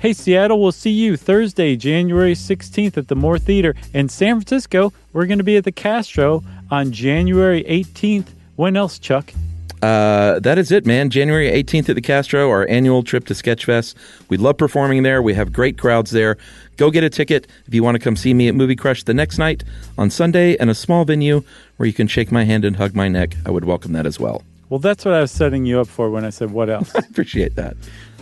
Hey, Seattle, we'll see you Thursday, January 16th at the Moore Theater. In San Francisco, we're going to be at the Castro on January 18th. When else, Chuck? Uh, that is it, man. January 18th at the Castro, our annual trip to Sketchfest. We love performing there. We have great crowds there. Go get a ticket if you want to come see me at Movie Crush the next night on Sunday in a small venue where you can shake my hand and hug my neck. I would welcome that as well. Well, that's what I was setting you up for when I said what else. I appreciate that.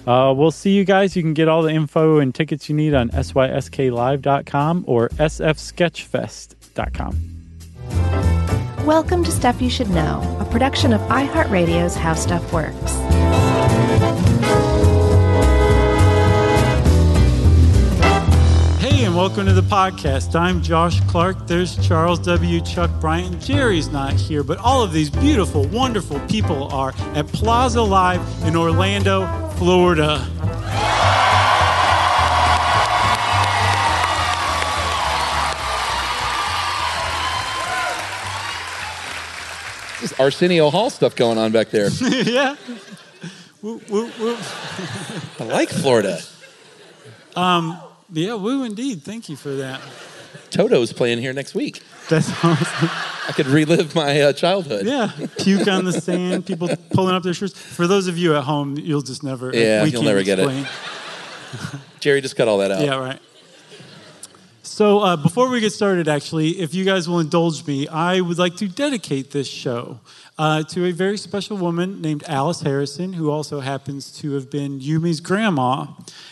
Uh, we'll see you guys. You can get all the info and tickets you need on sysklive.com or sfsketchfest.com. Welcome to Stuff You Should Know, a production of iHeartRadio's How Stuff Works. Hey, and welcome to the podcast. I'm Josh Clark. There's Charles W. Chuck Bryant. Jerry's not here, but all of these beautiful, wonderful people are at Plaza Live in Orlando, Florida. This Arsenio Hall stuff going on back there. yeah. Woo, woo, woo. I like Florida. Um, Yeah, woo indeed. Thank you for that. Toto's playing here next week. That's awesome. I could relive my uh, childhood. Yeah, puke on the sand, people pulling up their shirts. For those of you at home, you'll just never. Yeah, you'll never get it. Jerry just cut all that out. Yeah, right. So uh, before we get started, actually, if you guys will indulge me, I would like to dedicate this show uh, to a very special woman named Alice Harrison, who also happens to have been Yumi's grandma,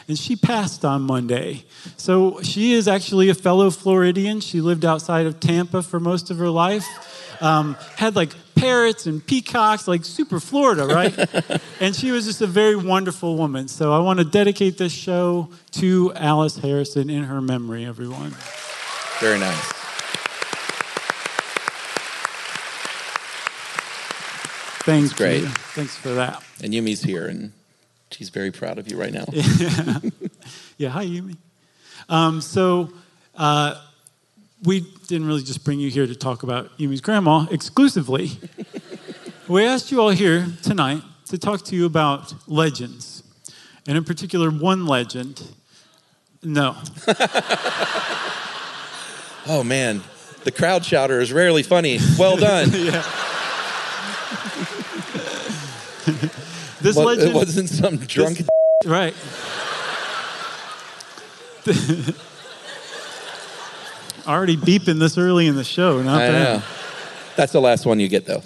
and she passed on Monday. So she is actually a fellow Floridian. She lived outside of Tampa for most of her life. Um, had like parrots and peacocks, like super Florida, right? and she was just a very wonderful woman. So I want to dedicate this show to Alice Harrison in her memory, everyone. Very nice. Thanks, great. you. Thanks for that. And Yumi's here, and she's very proud of you right now. Yeah, hi, Yumi. Um, so uh, we didn't really just bring you here to talk about Yumi's grandma exclusively. we asked you all here tonight to talk to you about legends, and in particular, one legend. No, Oh man, the crowd shouter is rarely funny. Well done. this What- legend. it wasn't some drunk. Right. Already beeping this early in the show. Not I bad. know. That's the last one you get though.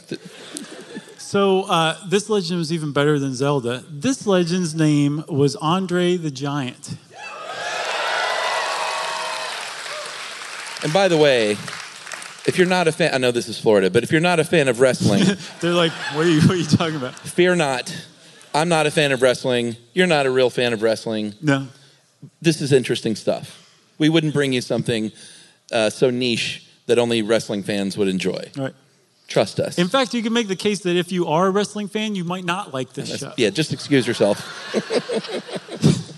So uh, this legend was even better than Zelda. This legend's name was Andre the Giant. And by the way, if you're not a fan, I know this is Florida, but if you're not a fan of wrestling, They're like, what are you, what are you talking about? fear not. I'm not a fan of wrestling. You're not a real fan of wrestling. No. This is interesting stuff. We wouldn't bring you something uh, so niche that only wrestling fans would enjoy. Right. Trust us. In fact, you can make the case that if you are a wrestling fan, you might not like this show. yeah, just excuse yourself.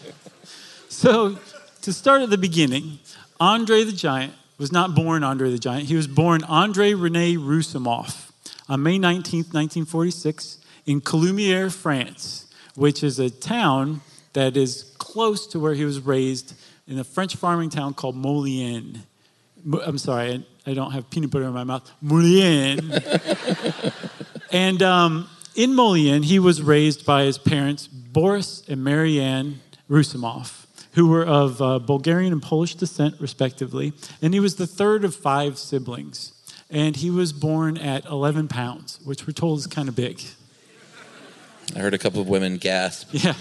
So, to start at the beginning, Andre the Giant was not born Andre the Giant. He was born Andre Rene Roussimoff on May 19th, 1946, in Coulommiers, France, which is a town that is close to where he was raised in a French farming town called Molienne. I'm sorry, I, don't have peanut butter in my mouth. Molienne. And um, in Molienne, he was raised by his parents, Boris and Marianne Roussimoff, who were of uh, Bulgarian and Polish descent, respectively. And he was the third of five siblings. And he was born at 11 pounds, which we're told is kind of big. I heard a couple of women gasp. Yeah.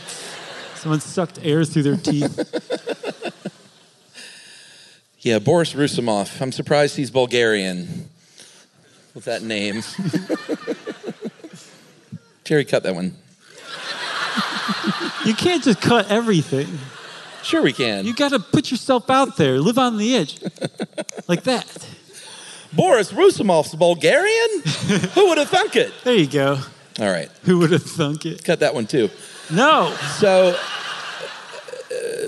Someone sucked air through their teeth. Yeah, Boris Roussimoff. I'm surprised he's Bulgarian with that name. Jerry, cut that one. You can't just cut everything. Sure, we can. You got to put yourself out there, live on the edge. Like that. Boris Roussimoff's Bulgarian? Who would have thunk it? There you go. All right, Who would have thunk it? cut that one too. No. So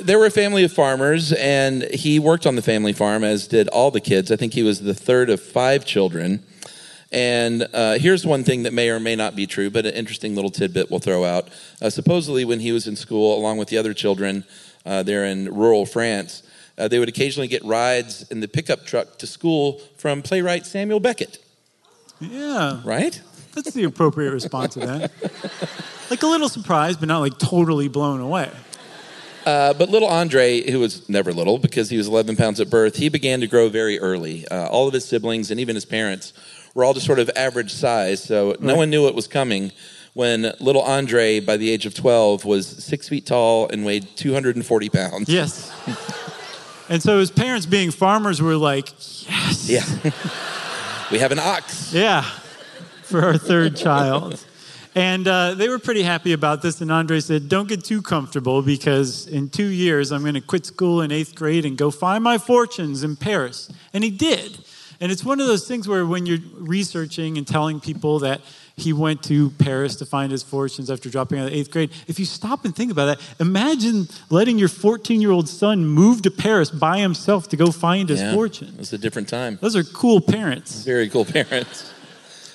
there were a family of farmers, and he worked on the family farm, as did all the kids. I think he was the third of five children. And uh, here's one thing that may or may not be true, but an interesting little tidbit we'll throw out. Uh, supposedly, when he was in school, along with the other children uh, there in rural France, uh, they would occasionally get rides in the pickup truck to school from playwright Samuel Beckett, Yeah, right? that's the appropriate response to that. Like a little surprised, but not like totally blown away. Uh, but little Andre, who was never little because he was 11 pounds at birth, he began to grow very early. Uh, all of his siblings and even his parents were all just sort of average size, so no one knew what was coming when little Andre, by the age of 12, was six feet tall and weighed 240 pounds. Yes. And so his parents, being farmers, were like, yes. Yeah. we have an ox. Yeah, for our third child. And uh, they were pretty happy about this. And Andre said, Don't get too comfortable because in two years I'm going to quit school in eighth grade and go find my fortunes in Paris. And he did. And it's one of those things where when you're researching and telling people that he went to Paris to find his fortunes after dropping out of eighth grade, if you stop and think about that, imagine letting your 14 year old son move to Paris by himself to go find his Yeah. fortune. It was a different time. Those are cool parents. Very cool parents.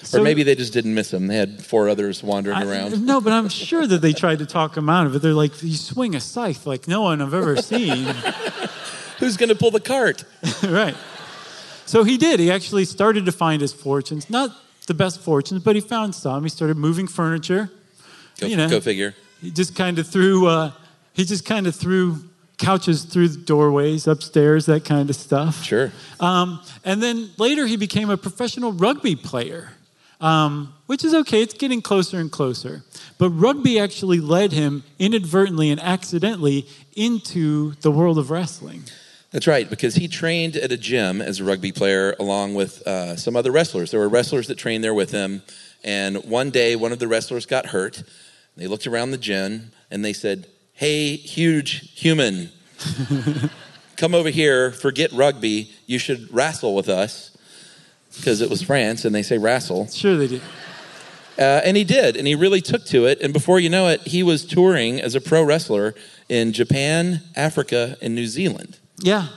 So- or maybe they just didn't miss him. They had four others wandering I- around. No, but I'm sure that they tried to talk him out of it. They're like, you swing a scythe like no one I've ever seen. Who's going to pull the cart? right. So he did. He actually started to find his fortunes. Not the best fortunes, but he found some. He started moving furniture. Go, You know. go figure. He just kind of threw, uh, he just kind of threw couches through the doorways, upstairs, that kind of stuff. Sure. Um, and then later he became a professional rugby player, um, which is okay. It's getting closer and closer. But rugby actually led him inadvertently and accidentally into the world of wrestling. That's right, because he trained at a gym as a rugby player along with uh, some other wrestlers. There were wrestlers that trained there with him. And one day, one of the wrestlers got hurt. They looked around the gym and they said, Hey, huge human, come over here, forget rugby. You should wrestle with us. Because it was France and they say wrestle. Sure, they did. Uh, and he did, and he really took to it. And before you know it, he was touring as a pro wrestler in Japan, Africa, and New Zealand. Yeah.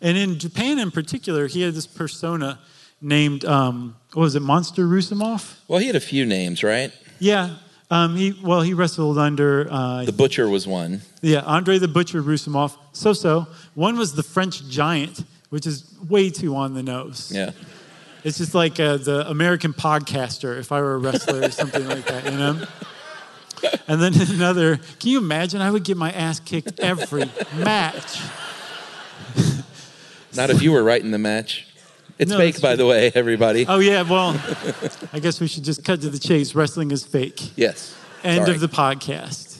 And in Japan in particular, he had this persona named, um, what was it, Monster Roussimoff? Well, he had a few names, right? Yeah. Um, he, well, he wrestled under uh, The Butcher was one. Yeah, Andre the Butcher Roussimoff. So so. One was the French Giant, which is way too on the nose. Yeah. It's just like uh, the American podcaster if I were a wrestler or something like that, you know? And then another, can you imagine? I would get my ass kicked every match. Not if you were right in the match. It's No, fake, by the way, everybody. Oh, yeah, well, I guess we should just cut to the chase. Wrestling is fake. Yes. End Sorry. of the podcast.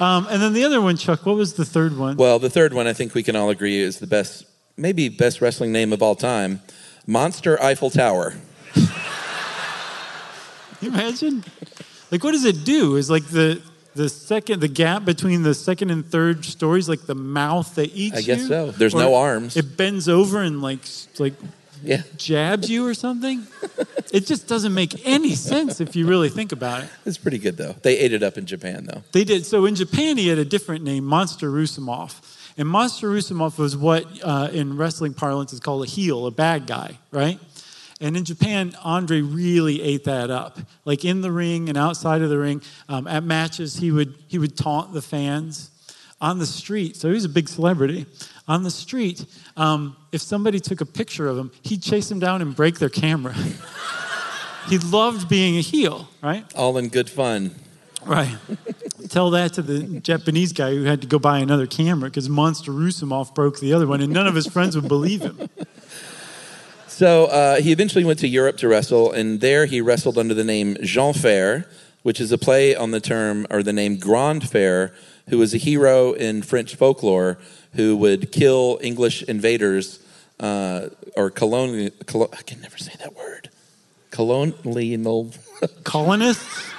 Um, and then the other one, Chuck, what was the third one? Well, the third one I think we can all agree is the best, maybe best wrestling name of all time Monster Eiffel Tower. You imagine? Like, what does it do? Is like the the second the gap between the second and third stories, like the mouth that eats I guess you? so. There's Or no arms. It bends over and like like Yeah. jabs you or something. it just doesn't make any sense if you really think about it. It's pretty good, though. They ate it up in Japan, though. They did. So in Japan, he had a different name, Monster Roussimoff. And Monster Roussimoff was what uh, in wrestling parlance is called a heel, a bad guy, right? And in Japan, Andre really ate that up. Like in the ring and outside of the ring, um, at matches, he would, he would taunt the fans. On the street, so he was a big celebrity. On the street, um, if somebody took a picture of him, he'd chase them down and break their camera. he loved being a heel, right? All in good fun. Right. Tell that to the Japanese guy who had to go buy another camera because Monster Roussimoff broke the other one, and none of his friends would believe him. So uh, he eventually went to Europe to wrestle, and there he wrestled under the name Jean Fer, which is a play on the term or the name Grand Fer, who was a hero in French folklore who would kill English invaders uh, or colonial. Colo- I can never say that word. Colonial. Colonists?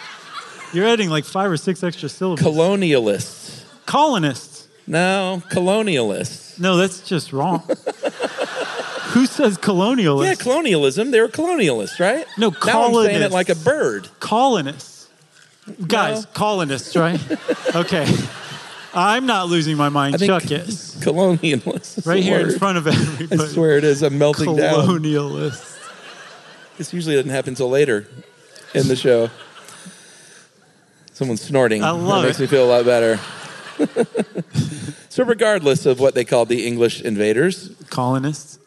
You're adding like five or six extra syllables. colonialists. Colonists. No, colonialists. No, that's just wrong. Who says colonialists? Yeah, colonialism. They were colonialists, right? No, colonists. Now I'm saying it like a bird. colonists. Guys, No. colonists, right? Okay. I'm not losing my mind. Chuck is. Colonialists. Right here in front of everybody. I swear it is. I'm melting down. Colonialists. This usually doesn't happen until later in the show. Someone's snorting. I love that makes it. me feel a lot better. so, regardless of what they called the English invaders, Colonists.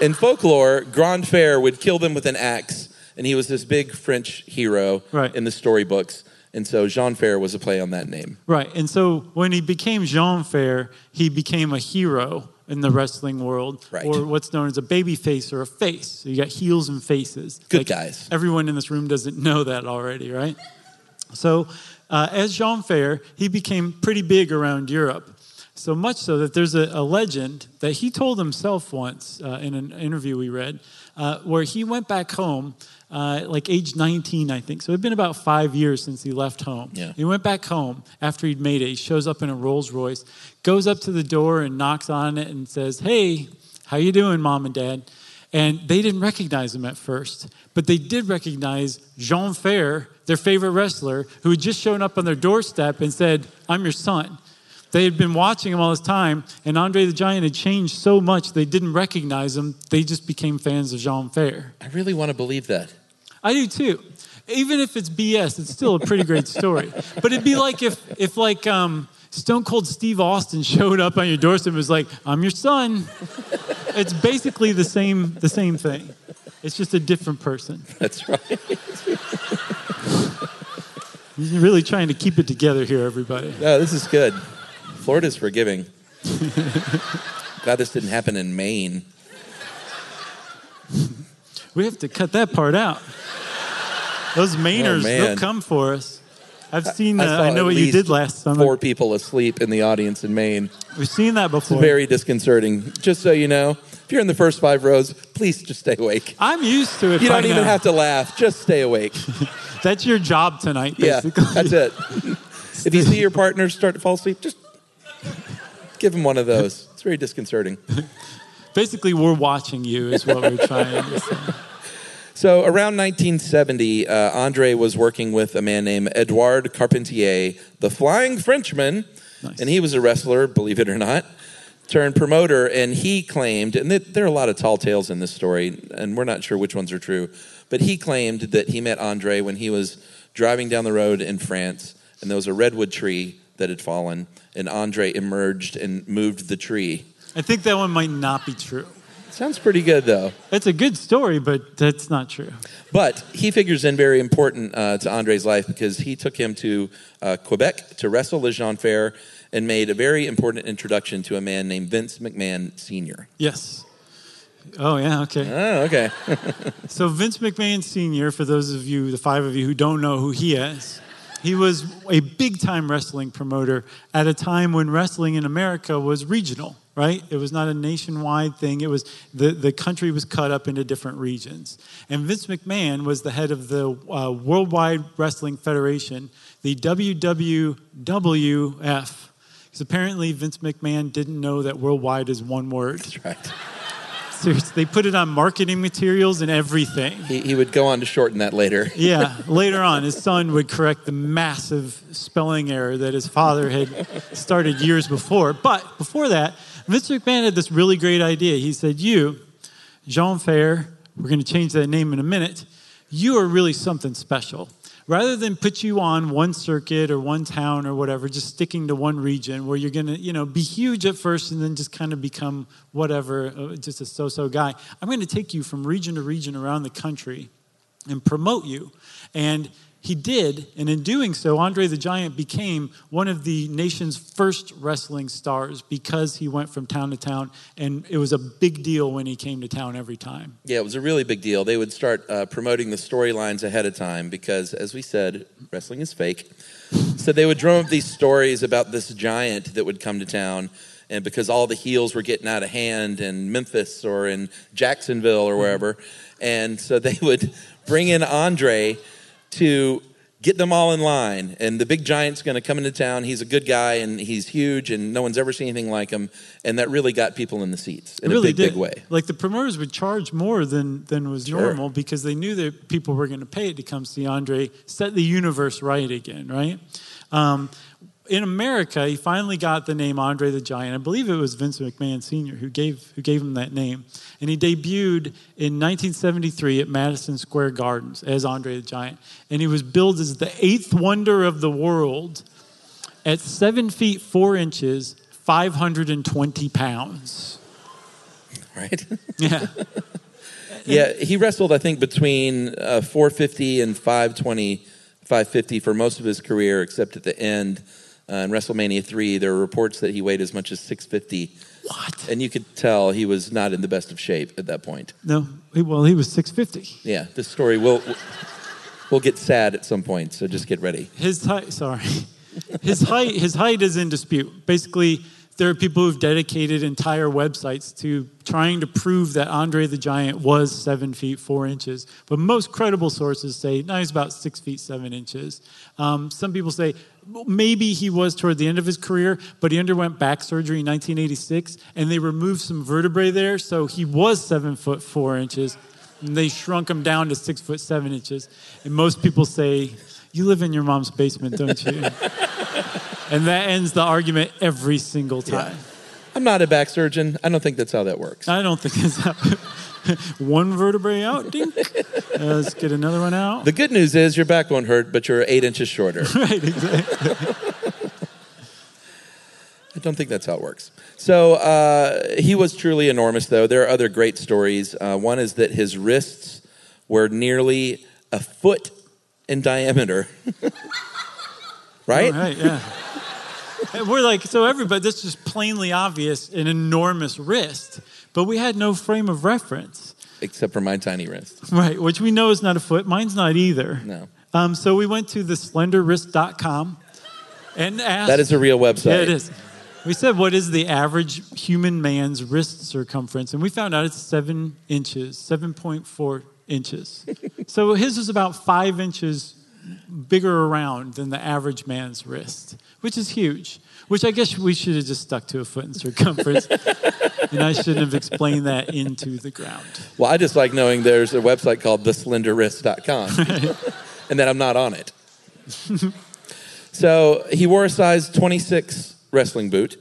in folklore, Grand Fer would kill them with an axe, and he was this big French hero Right. in the storybooks. And so Jean Fair was a play on that name. Right. And so when he became Jean Fair, he became a hero in the wrestling world, Right. or what's known as a baby face or a face. So you got heels and faces. Good guys. Everyone in this room doesn't know that already, right? So uh, as Jean Fair, he became pretty big around Europe. So much so that there's a, a legend that he told himself once uh, in an interview we read, uh, where he went back home, uh, like age 19, I think. So it'd been about five years since he left home. Yeah. He went back home after he'd made it. He shows up in a Rolls Royce, goes up to the door and knocks on it and says, "Hey, how you doing, mom and dad?" And they didn't recognize him at first, but they did recognize Jean Fair, their favorite wrestler, who had just shown up on their doorstep and said, "I'm your son." They had been watching him all this time, and Andre the Giant had changed so much they didn't recognize him. They just became fans of Jean Fair. I really want to believe that. I do too. Even if it's BS, it's still a pretty great story. But it'd be like if, if like um, Stone Cold Steve Austin showed up on your doorstep and was like, "I'm your son." It's basically the same the same thing. It's just a different person. That's right. You're really trying to keep it together here, everybody. No, this is good. Florida's forgiving. Glad this didn't happen in Maine. We have to cut that part out. Those Mainers, Oh, they'll come for us. I've seen. Uh, saw I, know what you did last summer. Four people asleep in the audience in Maine. We've seen that It's before. very disconcerting. Just so you know, if you're in the first five rows, please just stay awake. I'm used to it. You don't even now. have to laugh. Just stay awake. That's your job tonight, Yeah, that's it. If you see your partner start to fall asleep, just give him one of those. It's very disconcerting. Basically, we're watching you, is what we're trying to say. So around 1970, uh, Andre was working with a man named Edouard Carpentier, the Flying Frenchman, Nice. and he was a wrestler, believe it or not, turned promoter. And he claimed, and th- there are a lot of tall tales in this story, and we're not sure which ones are true, but he claimed that he met Andre when he was driving down the road in France, and there was a redwood tree that had fallen, and Andre emerged and moved the tree. I think that one might not be true. Sounds pretty good, though. It's a good story, but that's not true. But he figures in very important uh, to Andre's life because he took him to uh, Quebec to wrestle as Jean Fer and made a very important introduction to a man named Vince McMahon Sr. Yes. Oh, yeah, okay. Oh, okay. So, Vince McMahon Sr., for those of you, the five of you who don't know who he is, he was a big time wrestling promoter at a time when wrestling in America was regional, right? It was not a nationwide thing. It was the, the country was cut up into different regions. And Vince McMahon was the head of the uh, Worldwide Wrestling Federation, the WWWF. Because apparently Vince McMahon didn't know that worldwide is one word. That's right. Seriously, they put it on marketing materials and everything. He, he would go on to shorten that later. Yeah, later on, his son would correct the massive spelling error that his father had started years before. But before that, Vince McMahon had this really great idea. He said, You, Jean Fair, we're going to change that name in a minute, you are really something special. Rather than put you on one circuit or one town or whatever, just sticking to one region where you're going to, you know, be huge at first and then just kind of become whatever, uh, just a so-so guy. I'm going to take you from region to region around the country and promote you. And he did, and in doing so, Andre the Giant became one of the nation's first wrestling stars because he went from town to town, and it was a big deal when he came to town every time. Yeah, it was a really big deal. They would start uh, promoting the storylines ahead of time because, as we said, wrestling is fake. So they would drum up these stories about this giant that would come to town. And because all the heels were getting out of hand in Memphis or in Jacksonville or wherever. And so they would bring in Andre to get them all in line. And the big giant's going to come into town. He's a good guy and he's huge and no one's ever seen anything like him. And that really got people in the seats in really a big, did. big way. Like the promoters would charge more than than was Sure. normal because they knew that people were going to pay it to come see Andre set the universe right again, right? Um, in America, he finally got the name Andre the Giant. I believe it was Vince McMahon Sr. who gave, who gave him that name. And he debuted in 1973 at Madison Square Gardens as Andre the Giant. And he was billed as the eighth wonder of the world at seven feet four inches, 520 pounds. Right? Yeah. yeah, he wrestled, I think, between uh, 450 and 520, 550 for most of his career, except at the end uh, in WrestleMania 3, there were reports that he weighed as much as 650. What? And you could tell he was not in the best of shape at that point. No, he- well, he was 650. Yeah, this story will will get sad at some point, so just get ready. His height, sorry, his height, his height is in dispute. Basically, there are people who've dedicated entire websites to trying to prove that Andre the Giant was seven feet four inches. But most credible sources say no, he's about six feet seven inches. Um, some people say maybe he was toward the end of his career, but he underwent back surgery in 1986, and they removed some vertebrae there, so he was seven foot four inches. And they shrunk him down to six foot seven inches. And most people say, You live in your mom's basement, don't you? and that ends the argument every single time. I'm not a back surgeon. I don't think that's how that works. I don't think it's how. one vertebrae out, dink. Let's get another one out. The good news is your back won't hurt, but you're eight inches shorter. right, exactly. I don't think that's how it works. So uh, he was truly enormous, though. There are other great stories. Uh, one is that his wrists were nearly a foot in diameter. right? All right, yeah. And We're like, so everybody, this is plainly obvious an enormous wrist, but we had no frame of reference. Except for my tiny wrist. Right, which we know is not a foot. Mine's not either. No. Um, so we went to the slenderwrist.com and asked. That is a real website. Yeah, it is. We said, what is the average human man's wrist circumference? And we found out it's seven inches, 7.4 inches. so his was about five inches bigger around than the average man's wrist, which is huge. Which I guess we should have just stuck to a foot in circumference. and I shouldn't have explained that into the ground. Well, I just like knowing there's a website called theslenderwrist.com and that I'm not on it. so he wore a size 26 wrestling boot.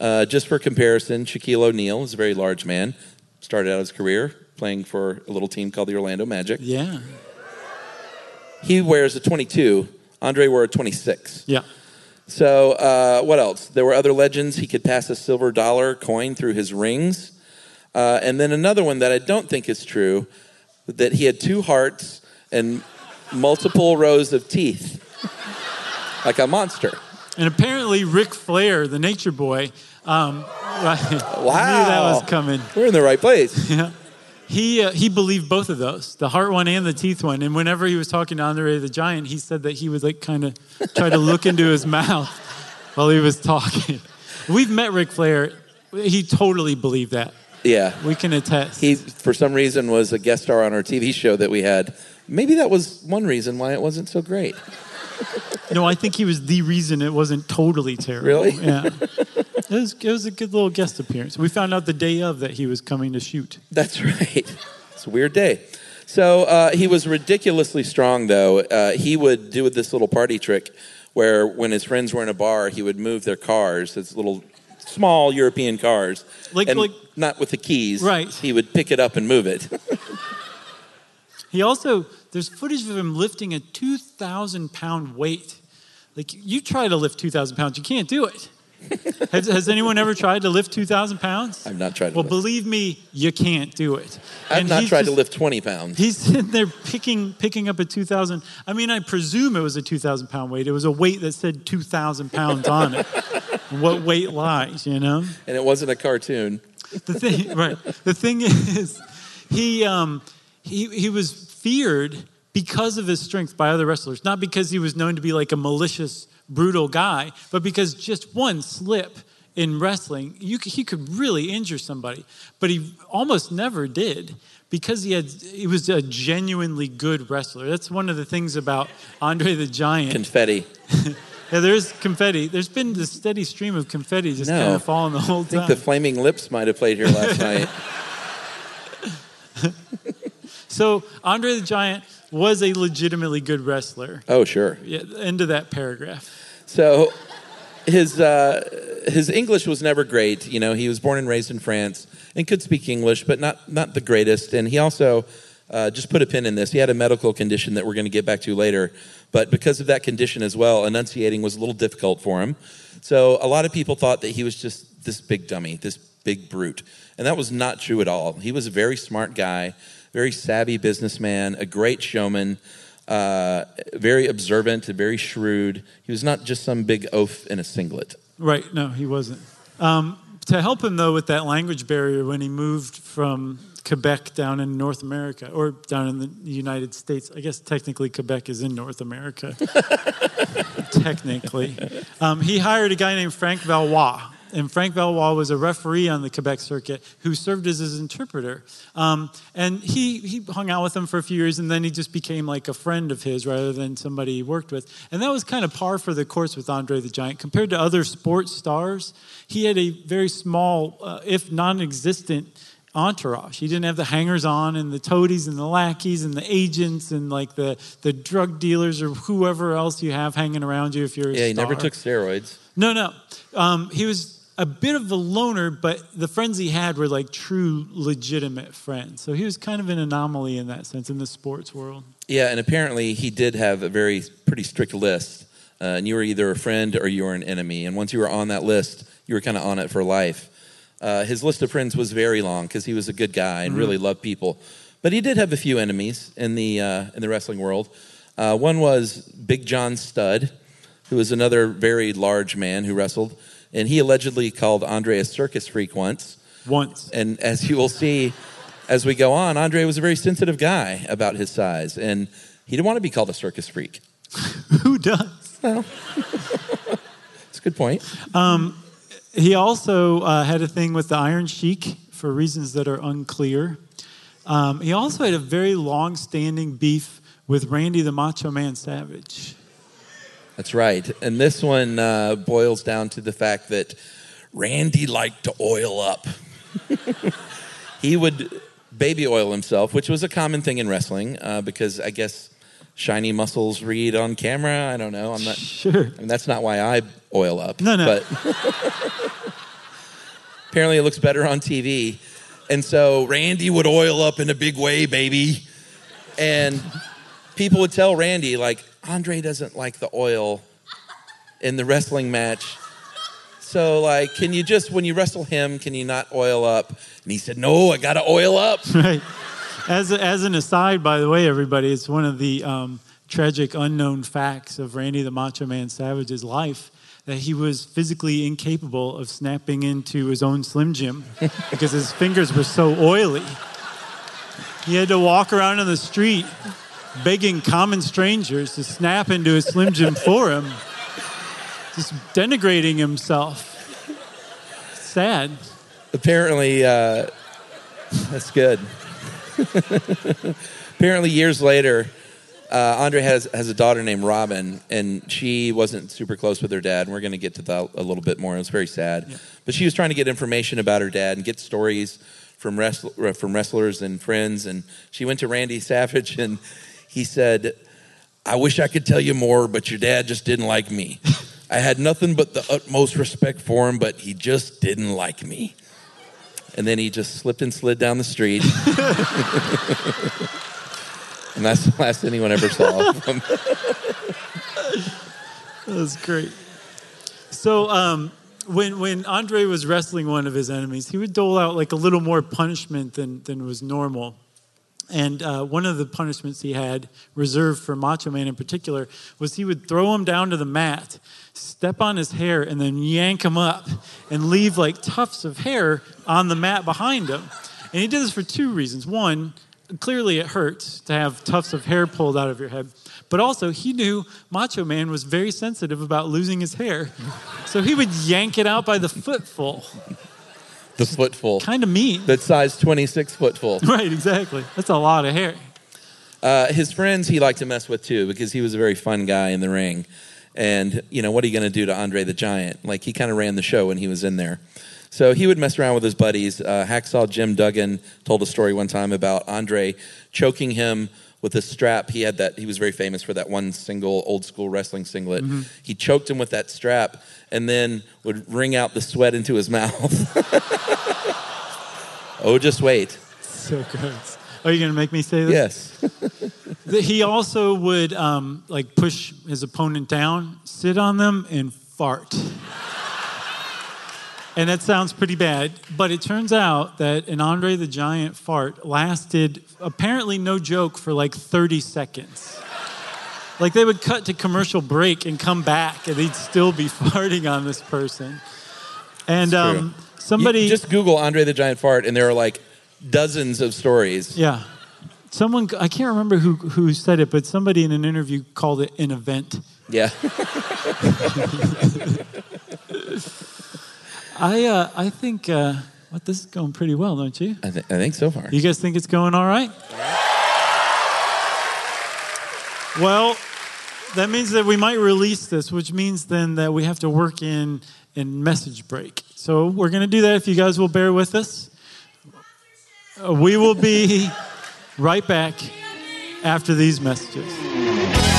Uh, just for comparison, Shaquille O'Neal is a very large man. Started out his career playing for a little team called the Orlando Magic. Yeah. He wears a 22. Andre wore a 26. Yeah. So, uh, what else? There were other legends. He could pass a silver dollar coin through his rings. Uh, and then another one that I don't think is true that he had two hearts and multiple rows of teeth, like a monster. And apparently, Ric Flair, the Nature Boy, um, right, I knew that Wow. was coming. We're in the right place. Yeah. He, uh, he believed both of those, the heart one and the teeth one. And whenever he was talking to Andre the Giant, he said that he would like kind of try to look into his mouth while he was talking. We've met Ric Flair. He totally believed that. Yeah. We can attest. He, for some reason, was a guest star on our TV show that we had. Maybe that was one reason why it wasn't so great. no, I think he was the reason it wasn't totally terrible. Really? Yeah. It was, it was a good little guest appearance. We found out the day of that he was coming to shoot. That's right. It's a weird day. So uh, he was ridiculously strong, though. Uh, he would do this little party trick where, when his friends were in a bar, he would move their cars, his little small European cars, Like- and like- not with the keys. Right. He would pick it up and move it. He also, there's footage of him lifting a 2,000 pound weight. Like, you try to lift 2,000 pounds, you can't do it. has, has anyone ever tried to lift 2,000 pounds? I've not tried to Well, lift. believe me, you can't do it. I've And not tried to lift 20 pounds. He's sitting there picking picking up a 2,000. I mean, I presume it was a 2,000 pound weight. It was a weight that said 2,000 pounds on it. what weight lies, you know? And it wasn't a cartoon. The thing, right? The thing is, he um, he he was feared because of his strength by other wrestlers, not because he was known to be like a malicious, brutal guy, but because just one slip in wrestling, you he could really injure somebody. But he almost never did because he had he was a genuinely good wrestler. That's one of the things about Andre the Giant. Confetti. yeah, there's confetti. There's been this steady stream of confetti just No. kind of falling the whole time. I think time. the Flaming Lips might have played here last night. So Andre the Giant was a legitimately good wrestler. Oh, sure. Yeah, end of that paragraph. So his uh, his English was never great. You know, he was born and raised in France and could speak English, but not not the greatest. And he also uh, just put a pin in this. He had a medical condition that we're going to get back to later, but because of that condition as well, enunciating was a little difficult for him. So a lot of people thought that he was just this big dummy, this big brute, and that was not true at all. He was a very smart guy, very savvy businessman, a great showman. Uh, very observant, very shrewd. He was not just some big oaf in a singlet. Right, no, he wasn't. Um, to help him, though, with that language barrier when he moved from Quebec down in North America or down in the United States, I guess technically Quebec is in North America. technically. Um, he hired a guy named Frank Valois and Frank Valois was a referee on the Quebec circuit who served as his interpreter. Um, and he, he hung out with him for a few years, and then he just became like a friend of his rather than somebody he worked with. And that was kind of par for the course with Andre the Giant. Compared to other sports stars, he had a very small, uh, if non existent, entourage. He didn't have the hangers on and the toadies and the lackeys and the agents and like the, the drug dealers or whoever else you have hanging around you if you're yeah, he never took steroids. No, no. Um, he was a bit of a loner, but the friends he had were like true, legitimate friends. So he was kind of an anomaly in that sense in the sports world. Yeah, and apparently he did have a very pretty strict list. Uh, and you were either a friend or you were an enemy. And once you were on that list, you were kind of on it for life. Uh, his list of friends was very long because he was a good guy and mm-hmm. really loved people. But he did have a few enemies in the, uh, in the wrestling world. Uh, one was Big John Studd, who was another very large man who wrestled and he allegedly called Andre a circus freak once. Once. And as you will see as we go on, Andre was a very sensitive guy about his size, and he didn't want to be called a circus freak. Who does? Well, it's a good point. Um, he also uh, had a thing with the Iron Sheik for reasons that are unclear. Um, he also had a very long standing beef with Randy the Macho Man Savage. That's right. And this one uh, boils down to the fact that Randy liked to oil up. he would baby oil himself, which was a common thing in wrestling uh, because I guess shiny muscles read on camera. I don't know. I'm not sure. I mean, that's not why I oil up. No, no. But apparently, it looks better on TV. And so Randy would oil up in a big way, baby. And people would tell Randy, like, Andre doesn't like the oil in the wrestling match. So, like, can you just, when you wrestle him, can you not oil up? And he said, No, I got to oil up. Right. As, as an aside, by the way, everybody, it's one of the um, tragic unknown facts of Randy the Macho Man Savage's life that he was physically incapable of snapping into his own Slim Jim because his fingers were so oily. He had to walk around in the street begging common strangers to snap into a Slim Jim for him, just denigrating himself. Sad. Apparently, uh, that's good. Apparently, years later, uh, Andre has has a daughter named Robin, and she wasn't super close with her dad. And we're going to get to that a little bit more. It was very sad, yeah. but she was trying to get information about her dad and get stories from wrestler, from wrestlers and friends. And she went to Randy Savage, and he said, I wish I could tell you more, but your dad just didn't like me. I had nothing but the utmost respect for him, but he just didn't like me. And then he just slipped and slid down the street. and that's the last anyone ever saw of him. That's great. So, um, when when Andre was wrestling one of his enemies, he would dole out like a little more punishment than than was normal. And uh, one of the punishments he had reserved for Macho Man in particular was he would throw him down to the mat, step on his hair, and then yank him up and leave like tufts of hair on the mat behind him. And he did this for two reasons. One, clearly it hurts to have tufts of hair pulled out of your head. But also, he knew Macho Man was very sensitive about losing his hair. So he would yank it out by the footful the footful. Kind of mean. That size 26 footful. Right, exactly. That's a lot of hair. Uh, his friends he liked to mess with too because he was a very fun guy in the ring. And, you know, what are you going to do to Andre the Giant? Like, he kind of ran the show when he was in there. So he would mess around with his buddies. Uh, Hacksaw Jim Duggan told a story one time about Andre choking him with a strap. He had that. He was very famous for that one single old school wrestling singlet. He choked him with that strap, and then would wring out the sweat into his mouth. oh, just wait. So gross. Are you going to make me say this? Yes. He also would um, like push his opponent down, sit on them, and fart. And that sounds pretty bad, but it turns out that an Andre the Giant fart lasted apparently no joke for like 30 seconds. Like they would cut to commercial break and come back, and he'd still be farting on this person. And um, somebody You just Google Andre the Giant fart, and there are like dozens of stories. Yeah. Someone, I can't remember who, who said it, but somebody in an interview called it an event. Yeah. I, uh, I think uh, what this is going pretty well, don't you? I, th- I think so far. You guys think it's going all right? Well, that means that we might release this, which means then that we have to work in in message break. So we're going to do that if you guys will bear with us. Uh, we will be right back after these messages.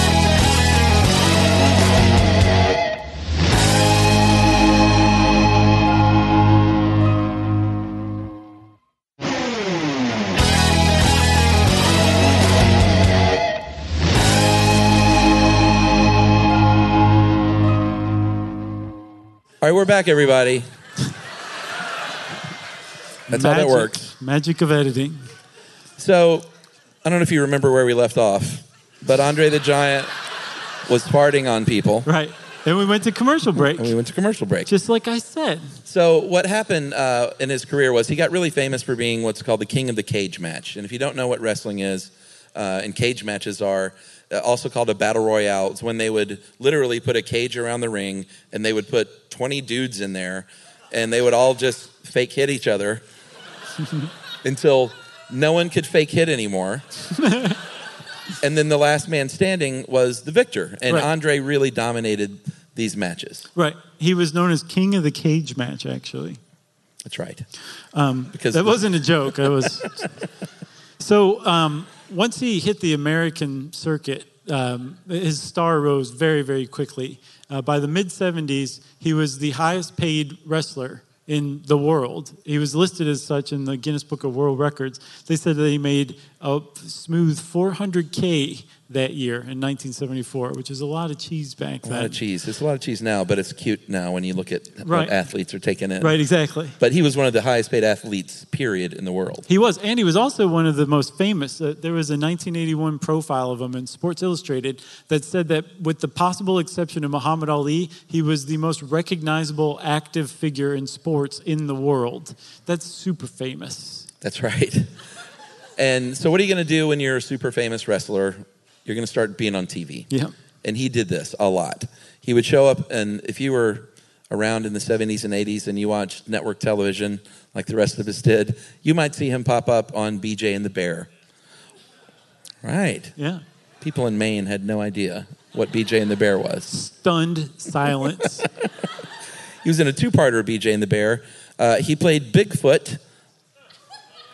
Right, we're back, everybody. That's how that works. Magic of editing. So, I don't know if you remember where we left off, but Andre the Giant was farting on people, Right. And we went to commercial break, and we went to commercial break. just like I said. So, what happened uh, in his career was he got really famous for being what's called the king of the cage match. And if you don't know what wrestling is, uh, and cage matches are also called a battle royale, it's when they would literally put a cage around the ring and they would put 20 dudes in there and they would all just fake hit each other until no one could fake hit anymore. and then the last man standing was the victor. And Right. Andre really dominated these matches. Right. He was known as King of the Cage match, actually. That's right. Um, Because- that wasn't a joke. That was. so um, once he hit the American circuit, um, his star rose very, very quickly. Uh, by the mid 70s, he was the highest paid wrestler in the world. He was listed as such in the Guinness Book of World Records. They said that he made a smooth 400K that year in 1974, which is a lot of cheese back then. A lot of cheese. There's a lot of cheese now, but it's cute now when you look at Right. what athletes are taking in. Right, exactly. But he was one of the highest paid athletes, period, in the world. He was, and he was also one of the most famous. Uh, there was a 1981 profile of him in Sports Illustrated that said that, with the possible exception of Muhammad Ali, he was the most recognizable active figure in sports in the world. That's super famous. That's right. And so, what are you going to do when you're a super famous wrestler? You're going to start being on TV. Yeah. And he did this a lot. He would show up, and if you were around in the 70s and 80s and you watched network television like the rest of us did, you might see him pop up on BJ and the Bear. Right. Yeah. People in Maine had no idea what BJ and the Bear was. Stunned silence. He was in a two-parter of BJ and the Bear. Uh, he played Bigfoot, a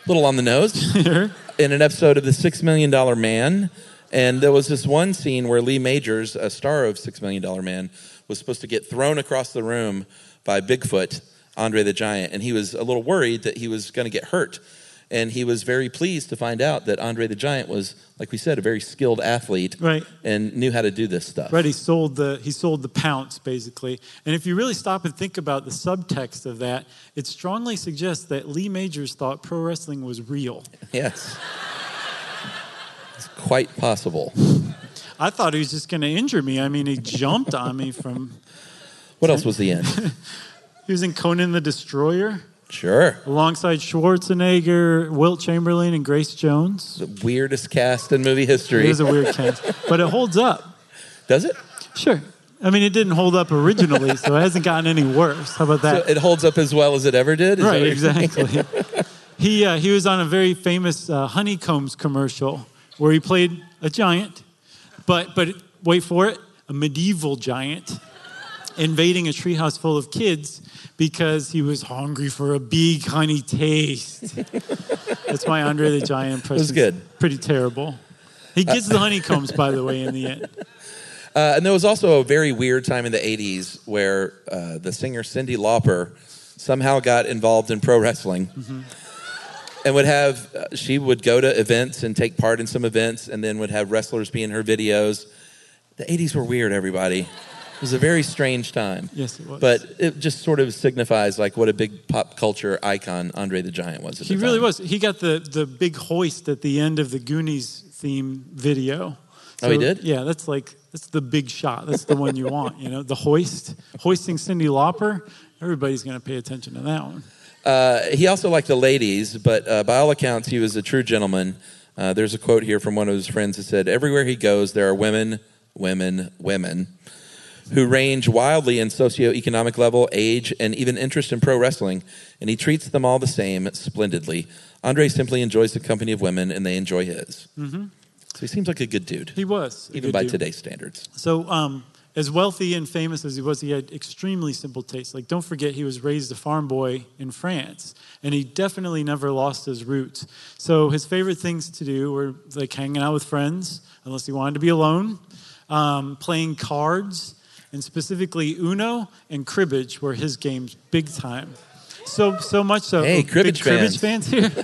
little on the nose, in an episode of The Six Million Dollar Man. And there was this one scene where Lee Majors, a star of Six Million Dollar Man, was supposed to get thrown across the room by Bigfoot, Andre the Giant. And he was a little worried that he was going to get hurt. And he was very pleased to find out that Andre the Giant was, like we said, a very skilled athlete Right. and knew how to do this stuff. Right, he sold the he sold the pounce basically. And if you really stop and think about the subtext of that, it strongly suggests that Lee Majors thought pro wrestling was real. Yes. Quite possible. I thought he was just going to injure me. I mean, he jumped on me from. What else was he in? He was in Conan the Destroyer Sure. alongside Schwarzenegger, Wilt Chamberlain, and Grace Jones. The weirdest cast in movie It history. was a weird cast, but it holds up. Does it? Sure. I mean, it didn't hold up originally, so it hasn't gotten any worse. How about So that? it holds up as well as it ever did? Is right, what you're saying? exactly. he uh, he was on a very famous uh, honeycombs commercial where he played a giant, but but wait for it, a medieval giant invading a treehouse full of kids because he was hungry for a big honey taste. That's my Andre the Giant impression. was good. Pretty terrible. He gets the honeycombs, by the way, in the end. Uh, and there was also a very weird time in the 80s where uh, the singer Cyndi Lauper somehow got involved in pro wrestling. And would have, uh, she would go to events and take part in some events, and then would have wrestlers be in her videos. The 80s were weird, everybody. It was a very strange time. Yes, it was. But it just sort of signifies like what a big pop culture icon Andre the Giant was. He really time. was. He got the, the big hoist at the end of the Goonies theme video. Oh, he did? Yeah, that's like that's the big shot. That's the one you want. You know, the hoist, hoisting Cyndi Lauper. Everybody's going to pay attention to that one. Uh, he also liked the ladies, but uh, by all accounts, he was a true gentleman. Uh, there's a quote here from one of his friends that said, Everywhere he goes, there are women, women, women who range wildly in socioeconomic level, age, and even interest in pro wrestling, and he treats them all the same splendidly. Andre simply enjoys the company of women, and they enjoy his. Mm-hmm. So he seems like a good dude, He was even by dude. today's standards. So, um, as wealthy and famous as he was, he had extremely simple tastes. Like, don't forget, he was raised a farm boy in France, and he definitely never lost his roots. So, his favorite things to do were like hanging out with friends, unless he wanted to be alone, um, playing cards, and specifically Uno and cribbage were his games big time. So, so much so. Hey, big cribbage cribbage fans here.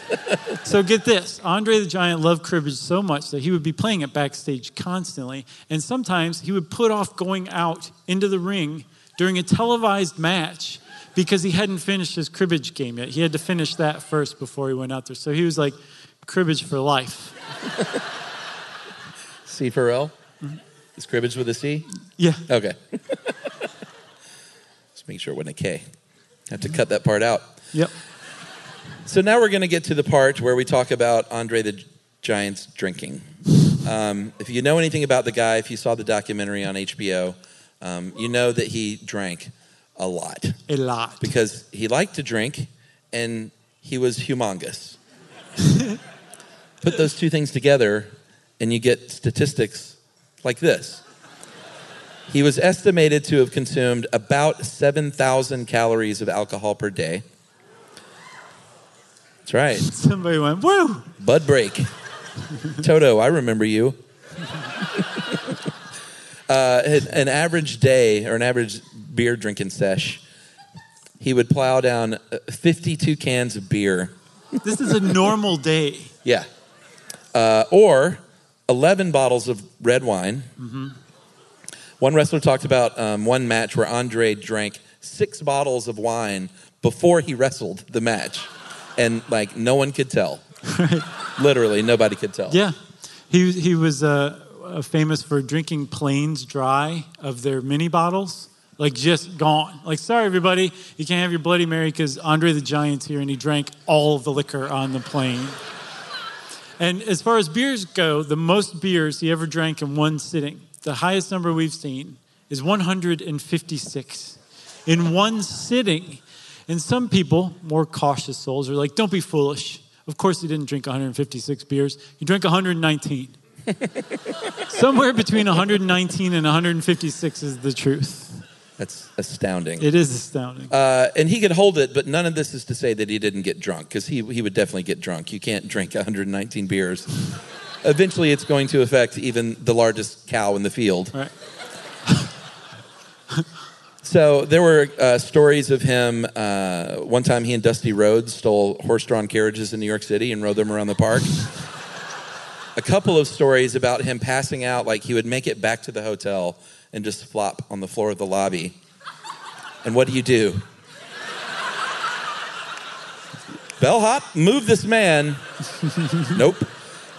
So get this Andre the Giant loved cribbage so much that he would be playing it backstage constantly. And sometimes he would put off going out into the ring during a televised match because he hadn't finished his cribbage game yet. He had to finish that first before he went out there. So he was like, cribbage for life. C for L? Is cribbage with a C? Yeah. Okay. Just make sure it wasn't a K. Have to cut that part out. Yep. So now we're going to get to the part where we talk about Andre the Giant's drinking. Um, if you know anything about the guy, if you saw the documentary on HBO, um, you know that he drank a lot A lot. because he liked to drink and he was humongous. Put those two things together and you get statistics like this. He was estimated to have consumed about 7,000 calories of alcohol per day. That's right. Somebody went, woo! Bud break. Toto, I remember you. uh, an, an average day or an average beer drinking sesh, he would plow down uh, 52 cans of beer. This is a normal day. Yeah. Uh, or 11 bottles of red wine. One wrestler talked about um, one match where Andre drank six bottles of wine before he wrestled the match. And, like, no one could tell. Literally, nobody could tell. Yeah. He, he was uh, uh, famous for drinking planes dry of their mini bottles. Like just gone. Like, sorry, everybody, you can't have your Bloody Mary because Andre the Giant's here and he drank all the liquor on the plane. And as far as beers go, the most beers he ever drank in one sitting, the highest number we've seen, is 156 in one sitting. And some people, more cautious souls, are like, don't be foolish. Of course, he didn't drink 156 beers, he drank 119. Somewhere between 119 and 156 is the truth. That's astounding. It is astounding. Uh, and he could hold it, but none of this is to say that he didn't get drunk, because he, he would definitely get drunk. You can't drink 119 beers. Eventually, it's going to affect even the largest cow in the field. Right. So there were uh, stories of him. Uh, one time, he and Dusty Rhodes stole horse-drawn carriages in New York City and rode them around the park. A couple of stories about him passing out, like he would make it back to the hotel and just flop on the floor of the lobby. And what do you do? Bellhop, move this man. nope.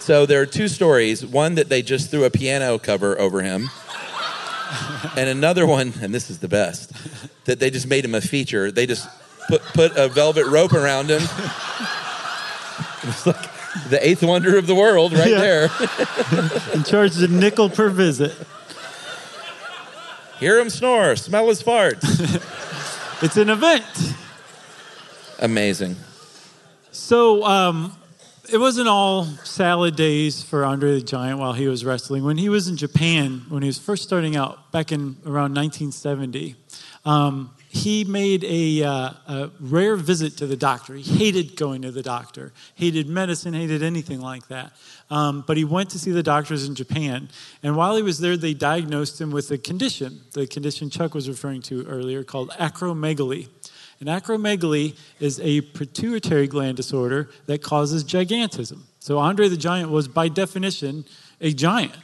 So there are two stories. One that they just threw a piano cover over him and another one, and this is the best, that they just made him a feature. They just put put a velvet rope around him. It was like the eighth wonder of the world, right Yeah. there. And charged a nickel per visit. Hear him snore, smell his farts. It's an event. Amazing. So um, it wasn't all salad days for Andre the Giant while he was wrestling. When he was in Japan, when he was first starting out back in around 1970, um, he made a, uh, a, rare visit to the doctor. He hated going to the doctor, hated medicine, hated anything like that. Um, but he went to see the doctors in Japan. And while he was there, they diagnosed him with a condition, the condition Chuck was referring to earlier, called acromegaly. And acromegaly is a pituitary gland disorder that causes gigantism. So Andre the Giant was, by definition, a giant.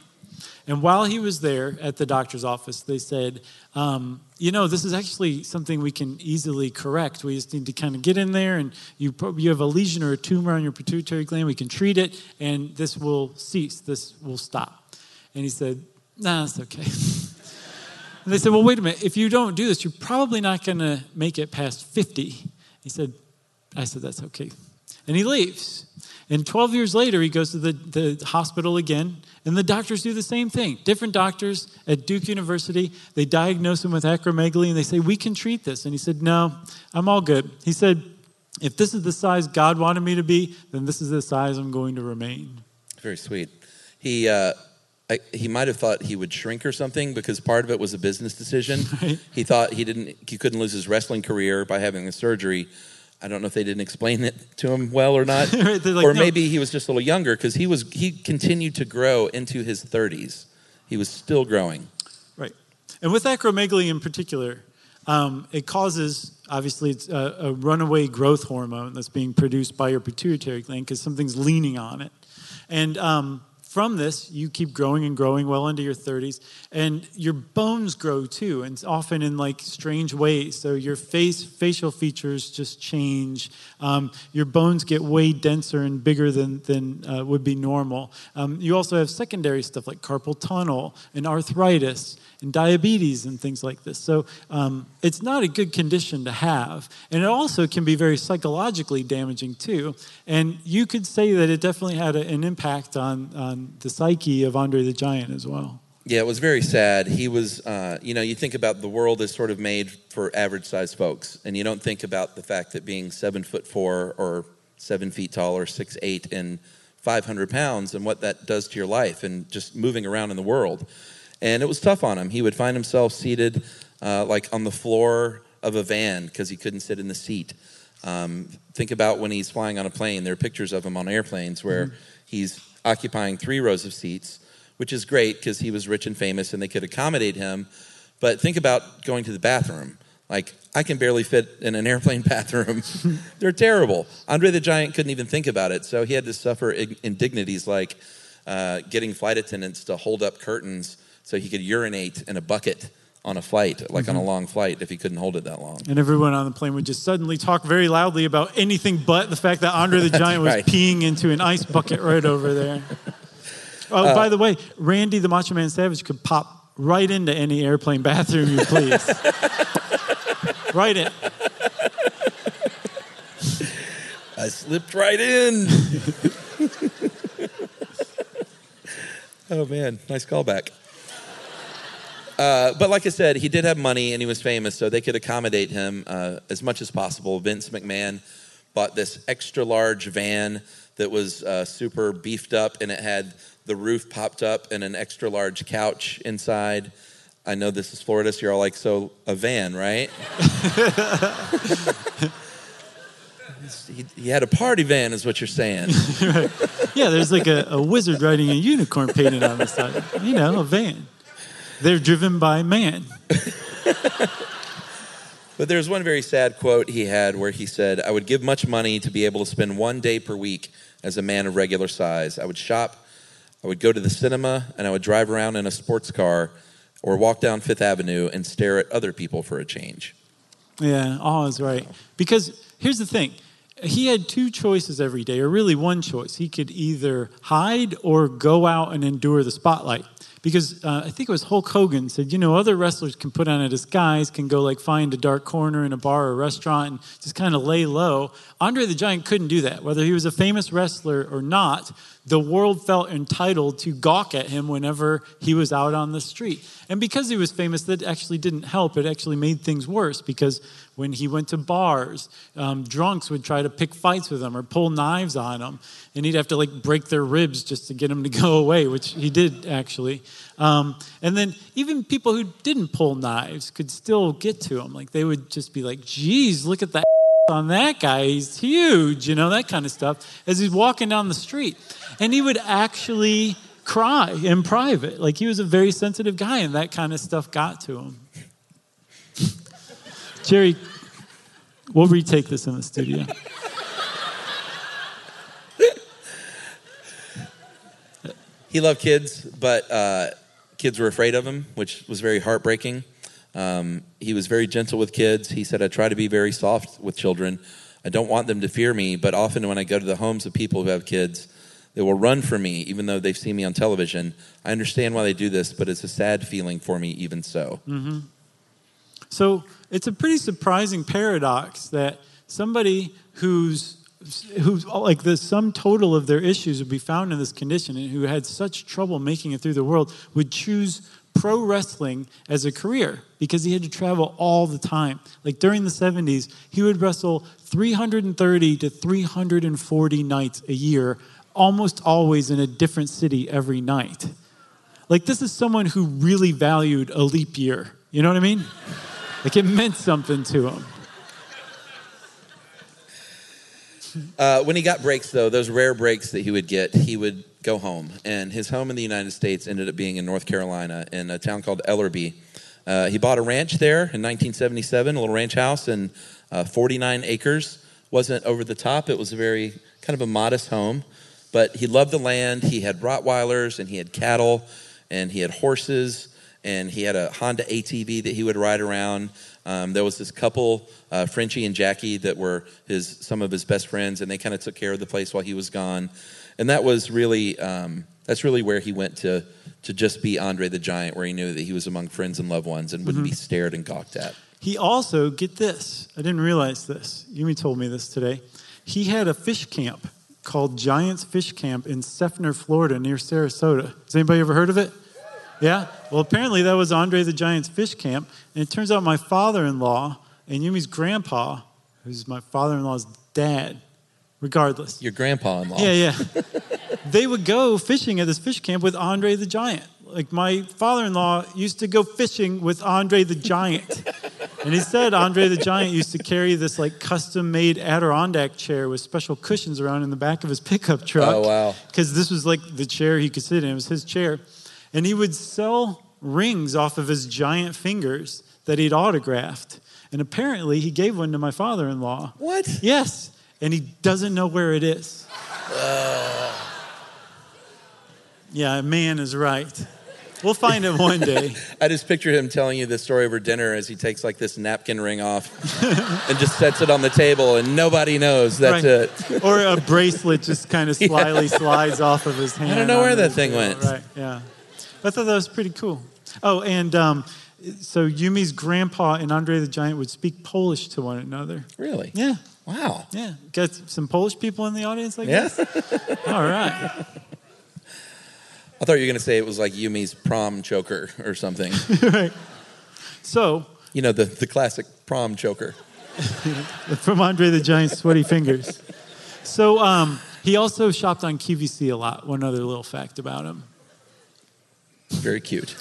And while he was there at the doctor's office, they said, um, you know, this is actually something we can easily correct. We just need to kind of get in there, and you, you have a lesion or a tumor on your pituitary gland. We can treat it, and this will cease. This will stop. And he said, nah, that's okay. and they said, well, wait a minute. If you don't do this, you're probably not going to make it past 50. He said, I said, that's okay. And he leaves. And 12 years later, he goes to the, the hospital again, and the doctors do the same thing. Different doctors at Duke University, they diagnose him with acromegaly, and they say, We can treat this. And he said, No, I'm all good. He said, If this is the size God wanted me to be, then this is the size I'm going to remain. Very sweet. He, uh, I, he might have thought he would shrink or something because part of it was a business decision. Right. He thought he didn't, he couldn't lose his wrestling career by having the surgery. I don't know if they didn't explain it to him well or not, like, or maybe he was just a little younger because he was he continued to grow into his 30s. He was still growing. Right, and with acromegaly in particular, um, it causes obviously it's a, a, runaway growth hormone that's being produced by your pituitary gland because something's leaning on it, and um, from this, you keep growing and growing well into your 30s, and your bones grow too, and often in like strange ways. So your face, facial features just change. Um, your bones get way denser and bigger than than uh, would be normal. Um, you also have secondary stuff like carpal tunnel and arthritis and diabetes and things like this. So um, it's not a good condition to have. And it also can be very psychologically damaging too. And you could say that it definitely had a, an impact on, on the psyche of Andre the Giant as well. Yeah, it was very sad. He was, uh, you know, you think about the world as sort of made for average sized folks, and you don't think about the fact that being seven foot four or seven feet tall or six eight and 500 pounds and what that does to your life and just moving around in the world. And it was tough on him. He would find himself seated uh, like on the floor of a van because he couldn't sit in the seat. Um, think about when he's flying on a plane. There are pictures of him on airplanes where mm-hmm. he's occupying three rows of seats, which is great because he was rich and famous and they could accommodate him. But think about going to the bathroom. Like, I can barely fit in an airplane bathroom. They're terrible. Andre the Giant couldn't even think about it, so he had to suffer indignities like uh, getting flight attendants to hold up curtains so he could urinate in a bucket on a flight, like mm-hmm. on a mm-hmm. long flight, if he couldn't hold it that long. And everyone on the plane would just suddenly talk very loudly about anything but the fact that Andre the Giant was peeing into an ice bucket right over there. Oh, uh, by the way, Randy the Macho Man Savage could pop right into any airplane bathroom you please. right in. I slipped right in. oh man, nice callback. Uh, but like I said, he did have money and he was famous, so they could accommodate him uh, as much as possible. Vince McMahon bought this extra large van that was uh, super beefed up and it had the roof popped up and an extra large couch inside. I know this is Florida, so you're all like, so a van, right? he, he, had a party van, is what you're saying. right. Yeah, there's like a, a wizard riding a unicorn painted on the side. You know, a van. They're driven by man. but there's one very sad quote he had where he said, I would give much money to be able to spend one day per week as a man of regular size. I would shop, I would go to the cinema, and I would drive around in a sports car or walk down Fifth Avenue and stare at other people for a change. Yeah, all is right. Because here's the thing he had two choices every day, or really one choice. He could either hide or go out and endure the spotlight because uh, I think it was Hulk Hogan said, you know, other wrestlers can put on a disguise, can go like find a dark corner in a bar or restaurant and just kind of lay low. Andre the Giant couldn't do that. Whether he was a famous wrestler or not, the world felt entitled to gawk at him whenever he was out on the street. And because he was famous, that actually didn't help. It actually made things worse because when he went to bars, um, drunks would try to pick fights with him or pull knives on him. And he'd have to like break their ribs just to get him to go away, which he did actually. Um, and then even people who didn't pull knives could still get to him. Like they would just be like, geez, look at that on that guy. He's huge, you know, that kind of stuff, as he's walking down the street. And he would actually cry in private. Like he was a very sensitive guy, and that kind of stuff got to him. Jerry, we'll retake this in the studio. He loved kids, but uh, kids were afraid of him, which was very heartbreaking. Um, he was very gentle with kids. He said, I try to be very soft with children. I don't want them to fear me, but often when I go to the homes of people who have kids, they will run from me, even though they've seen me on television. I understand why they do this, but it's a sad feeling for me, even so. Mm-hmm. So it's a pretty surprising paradox that somebody who's who's like the sum total of their issues would be found in this condition and who had such trouble making it through the world would choose pro wrestling as a career because he had to travel all the time. Like during the 70s, he would wrestle 330 to 340 nights a year, almost always in a different city every night. Like this is someone who really valued a leap year. You know what I mean? Like it meant something to him. Uh, when he got breaks, though, those rare breaks that he would get, he would go home. And his home in the United States ended up being in North Carolina in a town called Ellerbe. Uh, he bought a ranch there in 1977, a little ranch house, and uh, 49 acres. Wasn't over the top, it was a very kind of a modest home. But he loved the land. He had Rottweilers and he had cattle and he had horses and he had a Honda ATV that he would ride around. Um, there was this couple, uh, Frenchie and Jackie, that were his some of his best friends, and they kind of took care of the place while he was gone. And that was really um, that's really where he went to to just be Andre the Giant, where he knew that he was among friends and loved ones and wouldn't mm-hmm. be stared and gawked at. He also get this. I didn't realize this. Yumi told me this today. He had a fish camp called Giants Fish Camp in Seffner, Florida, near Sarasota. Has anybody ever heard of it? Yeah? Well, apparently that was Andre the Giant's fish camp. And it turns out my father in law and Yumi's grandpa, who's my father in law's dad, regardless. Your grandpa in law. Yeah, yeah. they would go fishing at this fish camp with Andre the Giant. Like my father in law used to go fishing with Andre the Giant. and he said Andre the Giant used to carry this like custom made Adirondack chair with special cushions around in the back of his pickup truck. Oh, wow. Because this was like the chair he could sit in, it was his chair. And he would sell rings off of his giant fingers that he'd autographed. And apparently, he gave one to my father in law. What? Yes. And he doesn't know where it is. Uh. Yeah, a man is right. We'll find it one day. I just picture him telling you this story over dinner as he takes like this napkin ring off and just sets it on the table and nobody knows that's right. it. or a bracelet just kind of slyly yeah. slides off of his hand. I don't know where that thing went. Right, yeah. I thought that was pretty cool. Oh, and um, so Yumi's grandpa and Andre the Giant would speak Polish to one another. Really? Yeah. Wow. Yeah. Got some Polish people in the audience, I guess? Yeah. All right. I thought you were going to say it was like Yumi's prom choker or something. right. So. You know, the, the classic prom choker. From Andre the Giant's sweaty fingers. So um, he also shopped on QVC a lot. One other little fact about him. Very cute.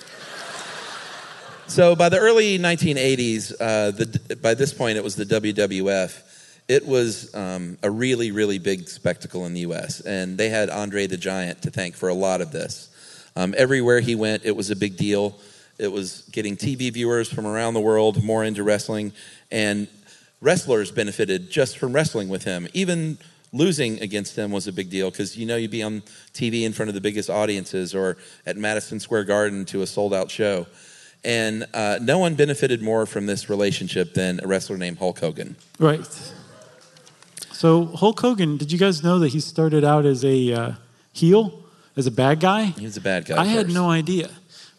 So by the early 1980s, uh, the, by this point it was the WWF. It was um, a really, really big spectacle in the U.S., and they had Andre the Giant to thank for a lot of this. Um, everywhere he went, it was a big deal. It was getting TV viewers from around the world more into wrestling, and wrestlers benefited just from wrestling with him. Even losing against him was a big deal because you know you'd be on TV in front of the biggest audiences or at Madison Square Garden to a sold out show. And uh, no one benefited more from this relationship than a wrestler named Hulk Hogan. Right. So, Hulk Hogan, did you guys know that he started out as a uh, heel, as a bad guy? He was a bad guy. I first. had no idea.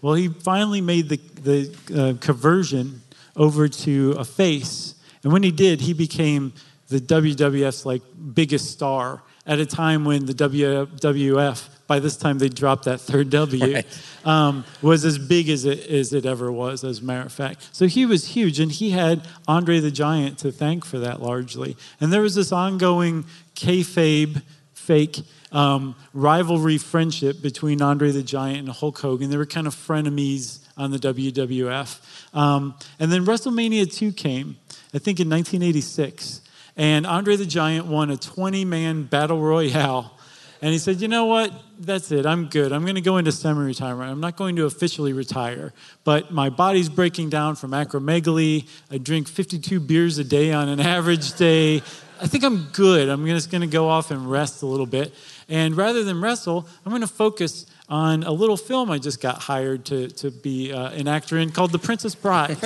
Well, he finally made the, the uh, conversion over to a face. And when he did, he became the WWF's like biggest star at a time when the WWF, by this time they dropped that third W, right. um, was as big as it, as it ever was, as a matter of fact. So he was huge, and he had Andre the Giant to thank for that largely. And there was this ongoing kayfabe fake um, rivalry friendship between Andre the Giant and Hulk Hogan. They were kind of frenemies on the WWF. Um, and then WrestleMania 2 came, I think in 1986. And Andre the Giant won a 20 man battle royale. And he said, You know what? That's it. I'm good. I'm going to go into semi retirement. I'm not going to officially retire, but my body's breaking down from acromegaly. I drink 52 beers a day on an average day. I think I'm good. I'm just going to go off and rest a little bit. And rather than wrestle, I'm going to focus on a little film I just got hired to, to be uh, an actor in called The Princess Bride.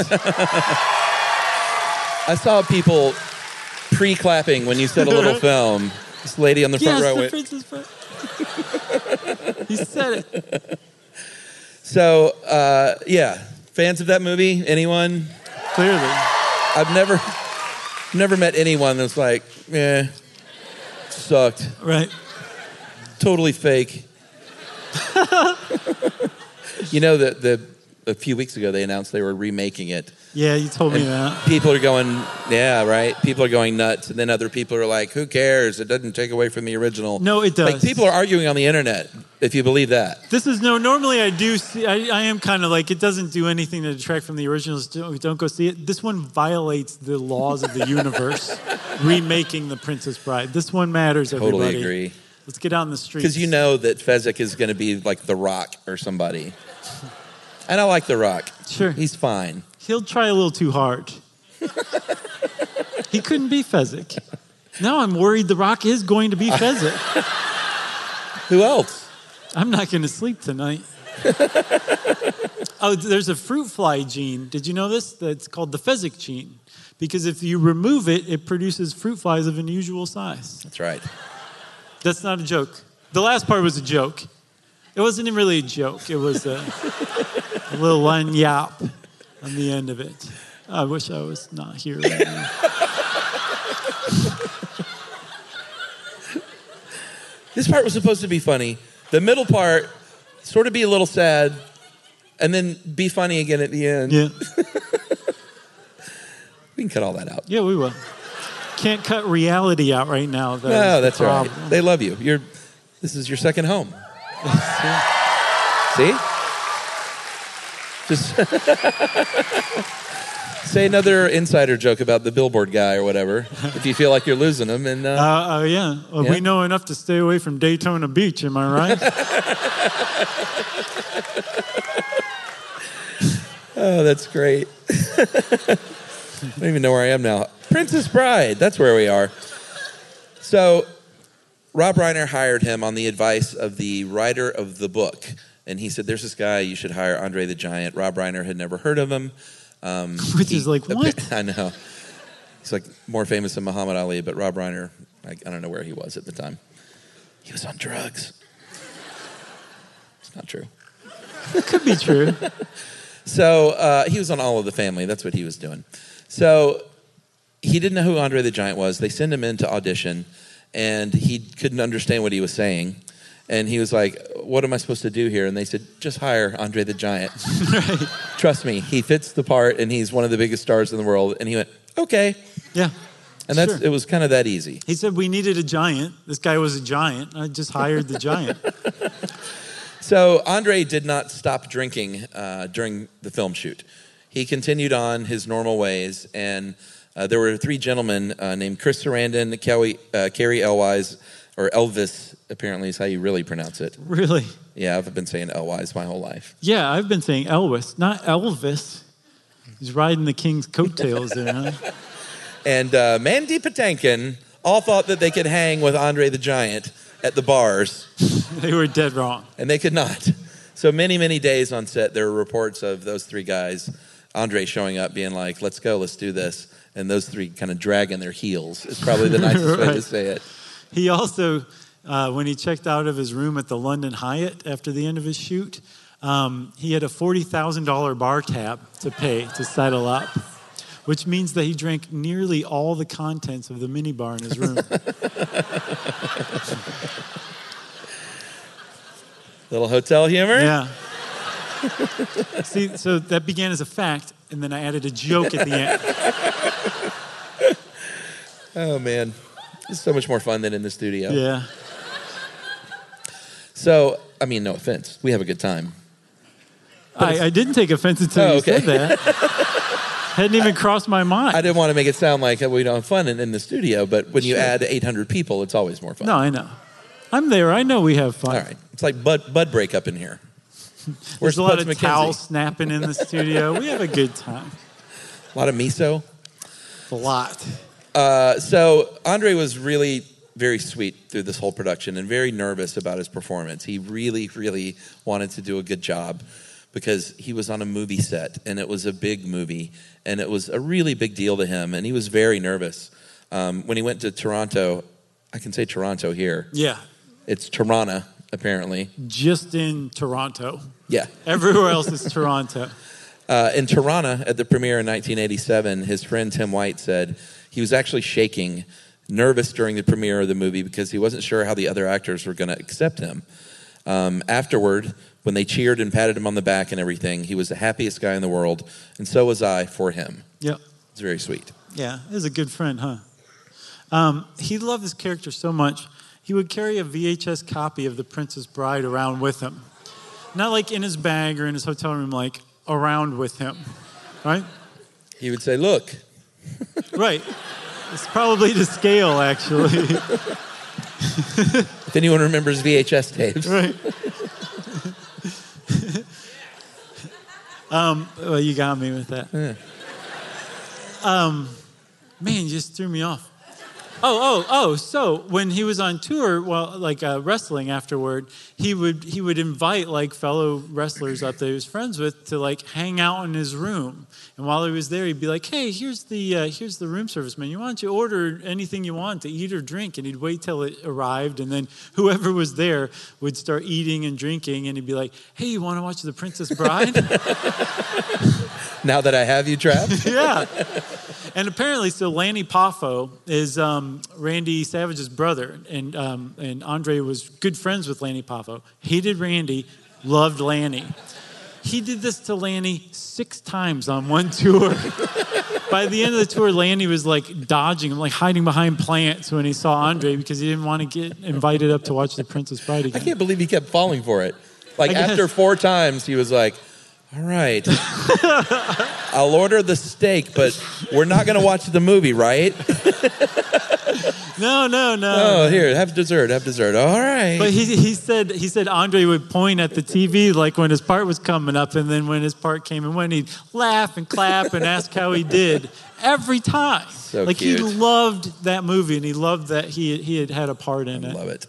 I saw people pre clapping when you said a little film. This lady on the front yes, row The went. Princess Bride. he said it. So, uh, yeah, fans of that movie? Anyone? Clearly. I've never, never met anyone that's like, eh, sucked, Right. totally fake. you know that the a few weeks ago they announced they were remaking it. Yeah, you told me that. people are going, yeah, right. People are going nuts, and then other people are like, "Who cares? It doesn't take away from the original." No, it does. Like people are arguing on the internet. If you believe that, This is no. Normally, I do. See, I, I am kind of like it doesn't do anything to detract from the originals. Don't, don't go see it. This one violates the laws of the universe. remaking the Princess Bride. This one matters. Everybody. totally agree. Let's get out in the street. Because you know that Fezzik is going to be like The Rock or somebody. And I like The Rock. Sure. He's fine. He'll try a little too hard. he couldn't be Fezzik. Now I'm worried The Rock is going to be Fezzik. Who else? I'm not going to sleep tonight. oh, there's a fruit fly gene. Did you know this? That's called the Fezzik gene. Because if you remove it, it produces fruit flies of unusual size. That's right. That's not a joke. The last part was a joke. It wasn't really a joke. It was a, a little line yap on the end of it. I wish I was not here right now. This part was supposed to be funny. The middle part, sort of be a little sad, and then be funny again at the end. Yeah. We can cut all that out. Yeah, we will. Can't cut reality out right now. No, the that's all right. problem. They love you. You're. This is your second home. See? Just say another insider joke about the billboard guy or whatever. if you feel like you're losing them, and uh, Uh, uh, yeah. Well, Yeah. We know enough to stay away from Daytona Beach, am I right? oh, that's great. I don't even know where I am now. Princess Bride. That's where we are. So, Rob Reiner hired him on the advice of the writer of the book. And he said, There's this guy, you should hire Andre the Giant. Rob Reiner had never heard of him. Um, Which he- is like, what? I know. He's like more famous than Muhammad Ali, but Rob Reiner, I, I don't know where he was at the time. He was on drugs. It's not true. It Could be true. So uh, he was on All in the Family. That's what he was doing. So he didn't know who Andre the Giant was. They sent him in to audition, and he couldn't understand what he was saying. And he was like, "What am I supposed to do here?" And they said, "Just hire Andre the Giant. Trust me, he fits the part, and he's one of the biggest stars in the world." And he went, "Okay." Yeah. And that's Sure. it was kind of that easy. He said we needed a giant. This guy was a giant. I just hired the giant. So Andre did not stop drinking uh, during the film shoot. He continued on his normal ways, and uh, there were three gentlemen uh, named Chris Sarandon, Kelly, uh, Cary Elwise, or Elvis, apparently is how you really pronounce it. Really? Yeah, I've been saying Elwise my whole life. Yeah, I've been saying Elvis, not Elvis. He's riding the king's coattails there, huh? And uh, Mandy Patinkin all thought that they could hang with Andre the Giant at the bars, They were dead wrong. and they could not. So many, many days on set, there were reports of those three guys, Andre showing up, being like, "Let's go, let's do this," and those three kind of dragging their heels. Is probably the nicest way to say it. He also, uh, when he checked out of his room at the London Hyatt after the end of his shoot, um, he had a $40,000 bar tab to pay to settle up, which means that he drank nearly all the contents of the minibar in his room. Little hotel humor. yeah. See, so that began as a fact, and then I added a joke at the end. Oh man, it's so much more fun than in the studio. Yeah. So, I mean, no offense. We have a good time. I, I didn't take offense until Oh, you okay. said that. Hadn't even crossed my mind. I didn't want to make it sound like we don't have fun in, in the studio, but when you add 800 people, it's always more fun. no, I know. I'm there. I know we have fun. All right. It's like bud, bud break up in here. There's a lot of McKenzie? towel snapping in the studio. We have a good time. A lot of miso. A lot. Uh, so Andre was really very sweet through this whole production and very nervous about his performance. He really, really wanted to do a good job because he was on a movie set and it was a big movie and it was a really big deal to him and he was very nervous. Um, when he went to Toronto, I can say Toronto here. Yeah. It's Toronto, apparently. Just in Toronto. Yeah. Everywhere else is Toronto. Uh, in Toronto at the premiere in 1987, his friend Tim White said he was actually shaking, nervous during the premiere of the movie because he wasn't sure how the other actors were going to accept him. Um, afterward, when they cheered and patted him on the back and everything, he was the happiest guy in the world, and so was I for him. Yep. It's very sweet. Yeah, he was a good friend, huh? Um, he loved his character so much, he would carry a VHS copy of The Princess Bride around with him. Not like in his bag or in his hotel room, like around with him, right? He would say, "Look, Right. It's probably to scale, actually. if anyone remembers VHS tapes, right. um, well, you got me with that. Um, man, you just threw me off. Oh, oh, oh! So when he was on tour, well, like uh, wrestling afterward, he would he would invite like fellow wrestlers up that he was friends with to like hang out in his room. And while he was there, he'd be like, "Hey, here's the uh, here's the room service man. You want to order anything you want to eat or drink?" And he'd wait till it arrived, and then whoever was there would start eating and drinking, and he'd be like, "Hey, you want to watch The Princess Bride?" now that I have you trapped, yeah. And apparently, so Lanny Poffo is um, Randy Savage's brother, and um, and Andre was good friends with Lanny Poffo. Hated Randy, loved Lanny. He did this to Lanny six times on one tour. By the end of the tour, Lanny was like dodging him, like hiding behind plants when he saw Andre because he didn't want to get invited up to watch The Princess Bride again. I can't believe he kept falling for it. Like after four times, he was like, "All right, I'll order the steak, but we're not going to watch the movie, right? No, no, no. Oh, here, have dessert, have dessert. All right." But he, he said he said Andre would point at the TV like when his part was coming up, and then when his part came and went, he'd laugh and clap and ask how he did every time. So like cute. he loved that movie and he loved that he he had had a part in it. Love it.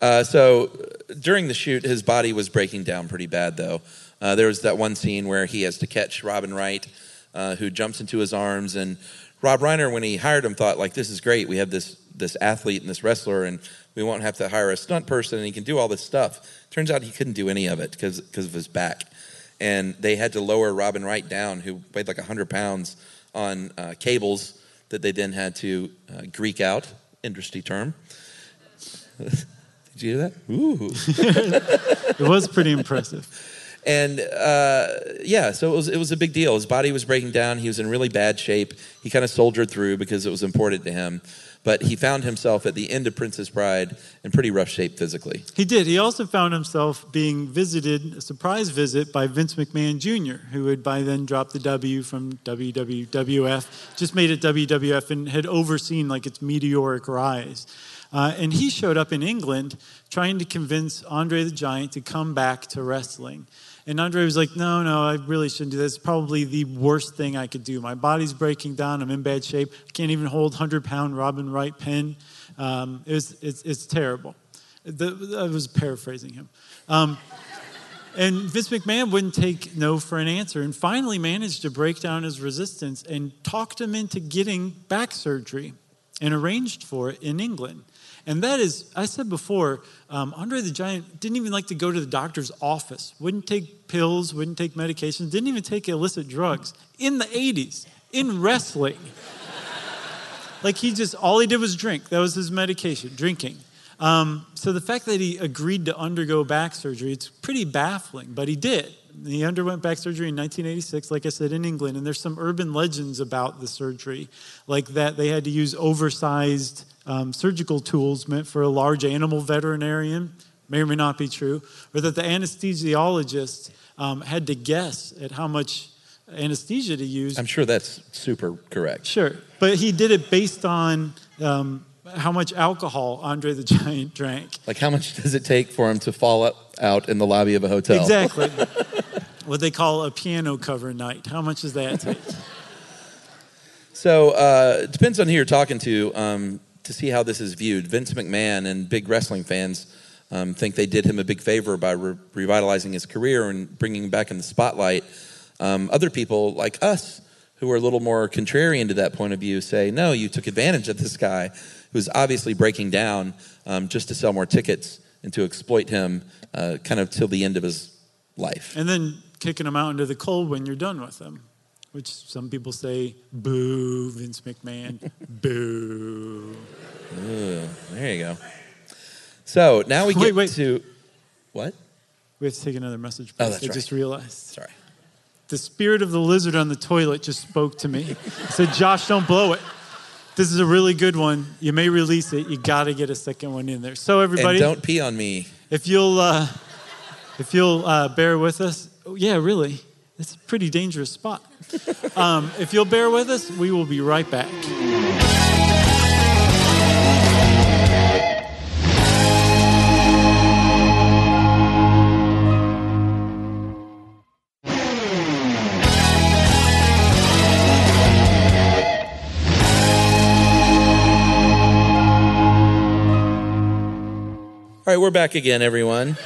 Uh, so during the shoot, his body was breaking down pretty bad, though. Uh, there was that one scene where he has to catch Robin Wright, uh, who jumps into his arms, and Rob Reiner, when he hired him, thought like, "This is great. We have this this athlete and this wrestler, and we won't have to hire a stunt person, and he can do all this stuff." Turns out he couldn't do any of it because of his back, and they had to lower Robin Wright down, who weighed like hundred pounds, on uh, cables that they then had to uh, Greek out, industry term. Did you hear that? Ooh. It was pretty impressive. And uh, yeah, so it was it was a big deal. His body was breaking down. He was in really bad shape. He kind of soldiered through because it was important to him. But he found himself at the end of Princess Bride in pretty rough shape physically. He did. He also found himself being visited, a surprise visit by Vince McMahon Jr., who had by then dropped the W from WWF, just made it WWF, and had overseen like its meteoric rise. Uh, and he showed up in England trying to convince Andre the Giant to come back to wrestling. And Andre was like, No, no, I really shouldn't do this. It's probably the worst thing I could do. My body's breaking down. I'm in bad shape. I can't even hold 100 pound Robin Wright pin. Um, it was, it's, it's terrible. The, I was paraphrasing him. Um, and Vince McMahon wouldn't take no for an answer and finally managed to break down his resistance and talked him into getting back surgery and arranged for it in England. And that is, I said before, um, Andre the Giant didn't even like to go to the doctor's office, wouldn't take pills, wouldn't take medications, didn't even take illicit drugs in the 80s in wrestling. like he just, all he did was drink. That was his medication, drinking. Um, so the fact that he agreed to undergo back surgery, it's pretty baffling, but he did. He underwent back surgery in 1986, like I said, in England. And there's some urban legends about the surgery, like that they had to use oversized um, surgical tools meant for a large animal veterinarian. may or may not be true, or that the anesthesiologist um, had to guess at how much anesthesia to use. I'm sure that's super correct. Sure, but he did it based on um, how much alcohol Andre the Giant drank. Like, how much does it take for him to fall out in the lobby of a hotel? Exactly. what they call a piano cover night. How much does that take? So uh, it depends on who you're talking to um, to see how this is viewed. Vince McMahon and big wrestling fans um, think they did him a big favor by re- revitalizing his career and bringing him back in the spotlight. Um, other people like us, who are a little more contrarian to that point of view, say, no, you took advantage of this guy who's obviously breaking down um, just to sell more tickets and to exploit him uh, kind of till the end of his life. And then kicking him out into the cold when you're done with him, which some people say, boo, Vince McMahon, boo. Ooh, there you go. So now we get Wait, wait. to what? We have to take another message. Oh, please. that's I right. just realized. Sorry. The spirit of the lizard on the toilet just spoke to me. Said, Josh, don't blow it. This is a really good one. You may release it. You got to get a second one in there. So everybody, And don't pee on me. if you'll uh, if you'll uh, bear with us, oh, yeah, really, it's a pretty dangerous spot. Um, if you'll bear with us, we will be right back. All right, we're back again, everyone.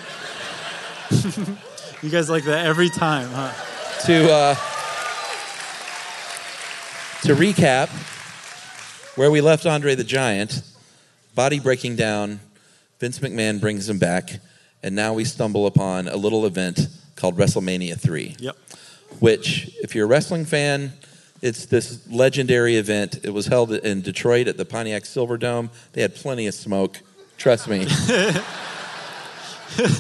You guys like that every time, huh? To uh, to recap, where we left Andre the Giant, body breaking down, Vince McMahon brings him back, and now we stumble upon a little event called WrestleMania 3. Yep. which, if you're a wrestling fan, it's this legendary event. It was held in Detroit at the Pontiac Silverdome. They had plenty of smoke. Trust me.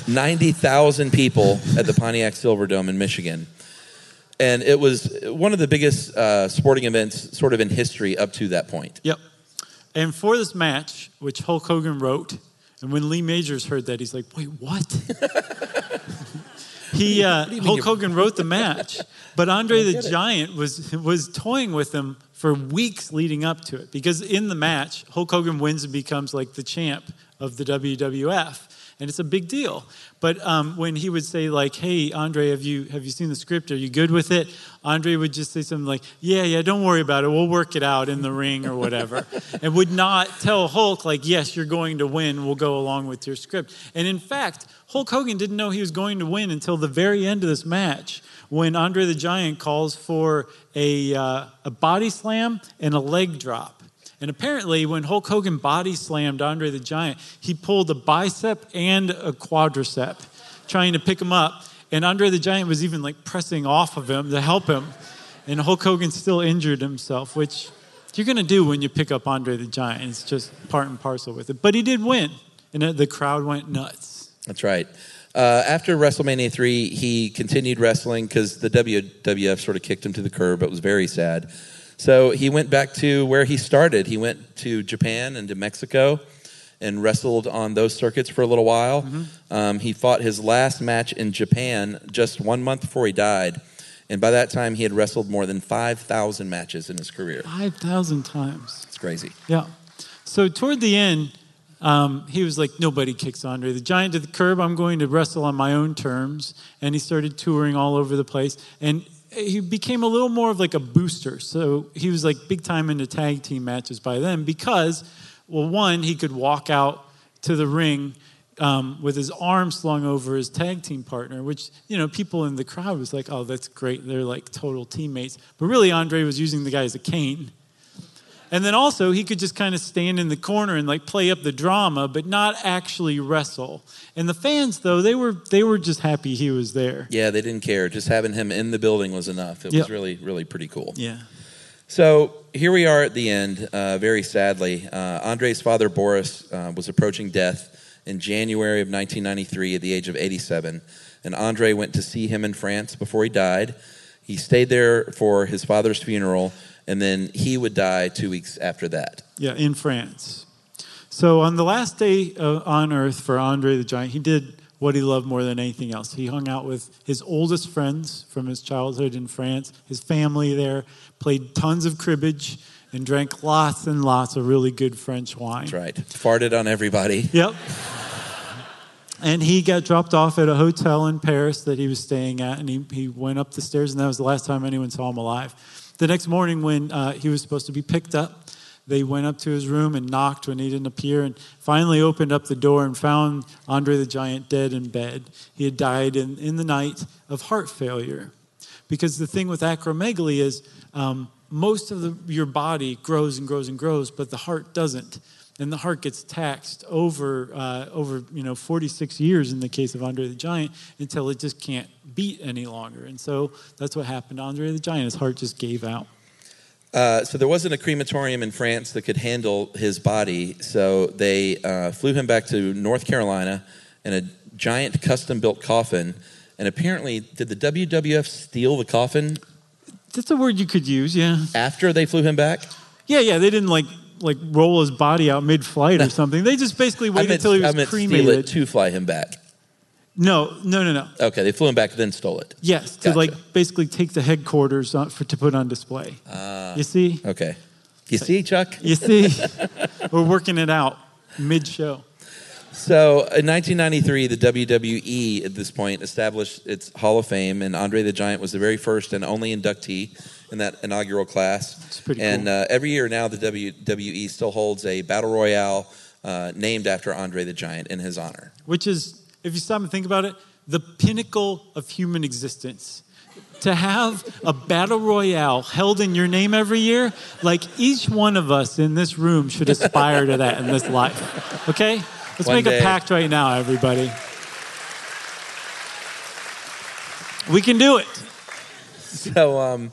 90,000 people at the Pontiac Silverdome in Michigan. And it was one of the biggest uh, sporting events sort of in history up to that point. Yep. And for this match, which Hulk Hogan wrote, and when Lee Majors heard that, he's like, "Wait, what?" he uh, Hulk Hogan wrote the match, but Andre the Giant was was toying with him for weeks leading up to it because in the match, Hulk Hogan wins and becomes like the champ of the WWF. And it's a big deal. But um, when he would say like, "Hey, Andre, have you have you seen the script? Are you good with it?" Andre would just say something like, "Yeah, yeah, don't worry about it. We'll work it out in the ring or whatever," and would not tell Hulk like, "Yes, you're going to win. We'll go along with your script." And in fact, Hulk Hogan didn't know he was going to win until the very end of this match when Andre the Giant calls for a uh, a body slam and a leg drop. And apparently, when Hulk Hogan body slammed Andre the Giant, he pulled a bicep and a quadricep, trying to pick him up. And Andre the Giant was even like pressing off of him to help him. And Hulk Hogan still injured himself, which you're going to do when you pick up Andre the Giant. It's just part and parcel with it. But he did win, and the crowd went nuts. That's right. Uh, after WrestleMania 3, he continued wrestling because the WWF sort of kicked him to the curb. It was very sad. So he went back to where he started. He went to Japan and to Mexico and wrestled on those circuits for a little while. Um, he fought his last match in Japan just one month before he died. And by that time, he had wrestled more than 5,000 matches in his career. 5,000 times. It's crazy. Yeah. So toward the end, um, he was like, nobody kicks Andre the Giant to the curb. I'm going to wrestle on my own terms. And he started touring all over the place. And he became a little more of like a booster. So he was like big time into tag team matches by then because, well, one, he could walk out to the ring um, with his arm slung over his tag team partner, which, you know, people in the crowd was like, oh, that's great. They're like total teammates. But really, Andre was using the guy as a cane. And then also, he could just kind of stand in the corner and like play up the drama, but not actually wrestle. And the fans, though, they were they were just happy he was there. Yeah, they didn't care. Just having him in the building was enough. It Yep. was really, really pretty cool. Yeah. So here we are at the end, uh, very sadly. Uh, Andre's father, Boris, uh, was approaching death in January of 1993 at the age of 87. And Andre went to see him in France before he died. He stayed there for his father's funeral, and then he would die two weeks after that. Yeah, in France. So on the last day uh, on earth for Andre the Giant, he did what he loved more than anything else. He hung out with his oldest friends from his childhood in France, his family there, played tons of cribbage, and drank lots and lots of really good French wine. That's right. Farted on everybody. Yep. And he got dropped off at a hotel in Paris that he was staying at, and he, he went up the stairs, and that was the last time anyone saw him alive. The next morning, when uh, he was supposed to be picked up, they went up to his room and knocked when he didn't appear, and finally opened up the door and found Andre the Giant dead in bed. He had died in, in the night of heart failure. Because the thing with acromegaly is um, most of the, your body grows and grows and grows, but the heart doesn't and the heart gets taxed over uh, over you know 46 years in the case of Andre the Giant until it just can't beat any longer. And so that's what happened to Andre the Giant. His heart just gave out. Uh, so there wasn't a crematorium in France that could handle his body, so they uh, flew him back to North Carolina in a giant custom-built coffin. And apparently, did the WWF steal the coffin That's a word you could use, yeah. after they flew him back? Yeah, yeah. They didn't like like roll his body out mid-flight or something. They just basically waited meant, until he was cremated. it to fly him back. No, no, no, no. Okay, they flew him back, then stole it. Yes, to like basically take the headquarters on, for to put on display. Ah. you see, Okay. You see, Chuck? you see, we're working it out mid-show. So in 1993, the WWE at this point established its Hall of Fame, and Andre the Giant was the very first and only inductee in that inaugural class. It's pretty and cool. uh, every year now, the WWE still holds a battle royale uh, named after Andre the Giant in his honor. which is, if you stop and think about it, the pinnacle of human existence. To have a battle royale held in your name every year, like each one of us in this room should aspire to that in this life. Okay? Let's One make day. a pact right now, everybody. We can do it. So um,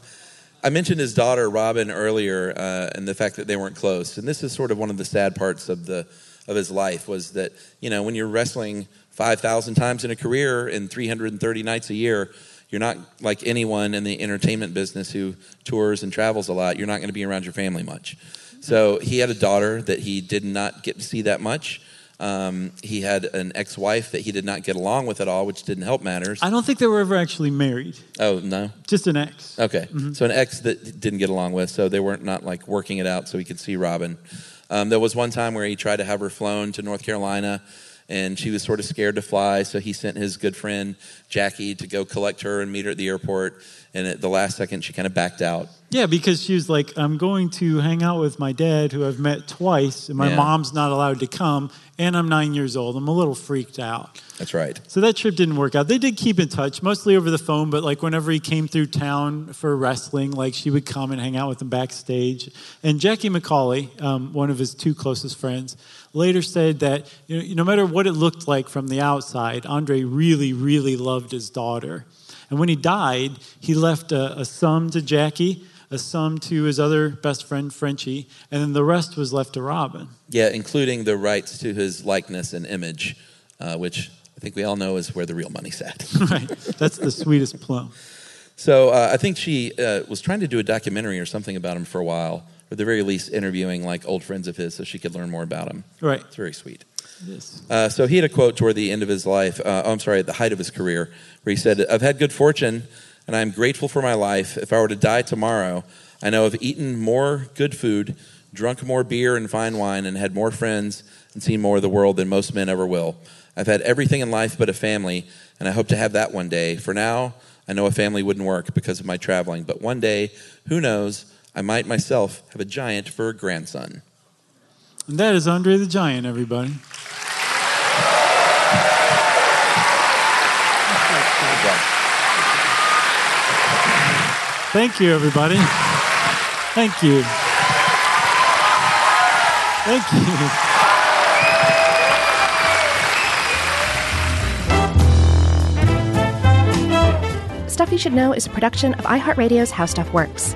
I mentioned his daughter Robin earlier, uh, and the fact that they weren't close. And this is sort of one of the sad parts of the of his life was that you know when you're wrestling five thousand times in a career and 330 nights a year. You're not like anyone in the entertainment business who tours and travels a lot. You're not going to be around your family much. So he had a daughter that he did not get to see that much. Um, he had an ex-wife that he did not get along with at all, which didn't help matters. I don't think they were ever actually married, oh no, just an ex. Okay, so an ex that didn't get along with, so they weren't not like working it out, so he could see Robin. Um, there was one time where he tried to have her flown to North Carolina, and she was sort of scared to fly, so he sent his good friend Jackie to go collect her and meet her at the airport. And at the last second, she kind of backed out. Yeah, because she was like, I'm going to hang out with my dad, who I've met twice, and my Yeah. mom's not allowed to come, and I'm nine years old. I'm a little freaked out. That's right. So that trip didn't work out. They did keep in touch, mostly over the phone, but like whenever he came through town for wrestling, like she would come and hang out with him backstage. And Jackie McCauley, um, one of his two closest friends, later said that you know, no matter what it looked like from the outside, Andre really, really loved his daughter. And when he died, he left a, a sum to Jackie, a sum to his other best friend, Frenchie, and then the rest was left to Robin. Yeah, including the rights to his likeness and image, uh, which I think we all know is where the real money's at. right. That's the sweetest plum. So uh, I think she uh, was trying to do a documentary or something about him for a while, or at the very least, interviewing like old friends of his so she could learn more about him. Right. It's very sweet. Yes. Uh, so he had a quote toward the end of his life. Uh, oh, I'm sorry, at the height of his career, where he said, "I've had good fortune, and I'm grateful for my life. If I were to die tomorrow, I know I've eaten more good food, drunk more beer and fine wine, and had more friends and seen more of the world than most men ever will. I've had everything in life but a family, and I hope to have that one day. For now, I know a family wouldn't work because of my traveling, but one day, who knows? I might myself have a giant for a grandson." And that is Andre the Giant, everybody. Thank you, everybody. Thank you. Thank you. Stuff You Should Know is a production of iHeartRadio's How Stuff Works.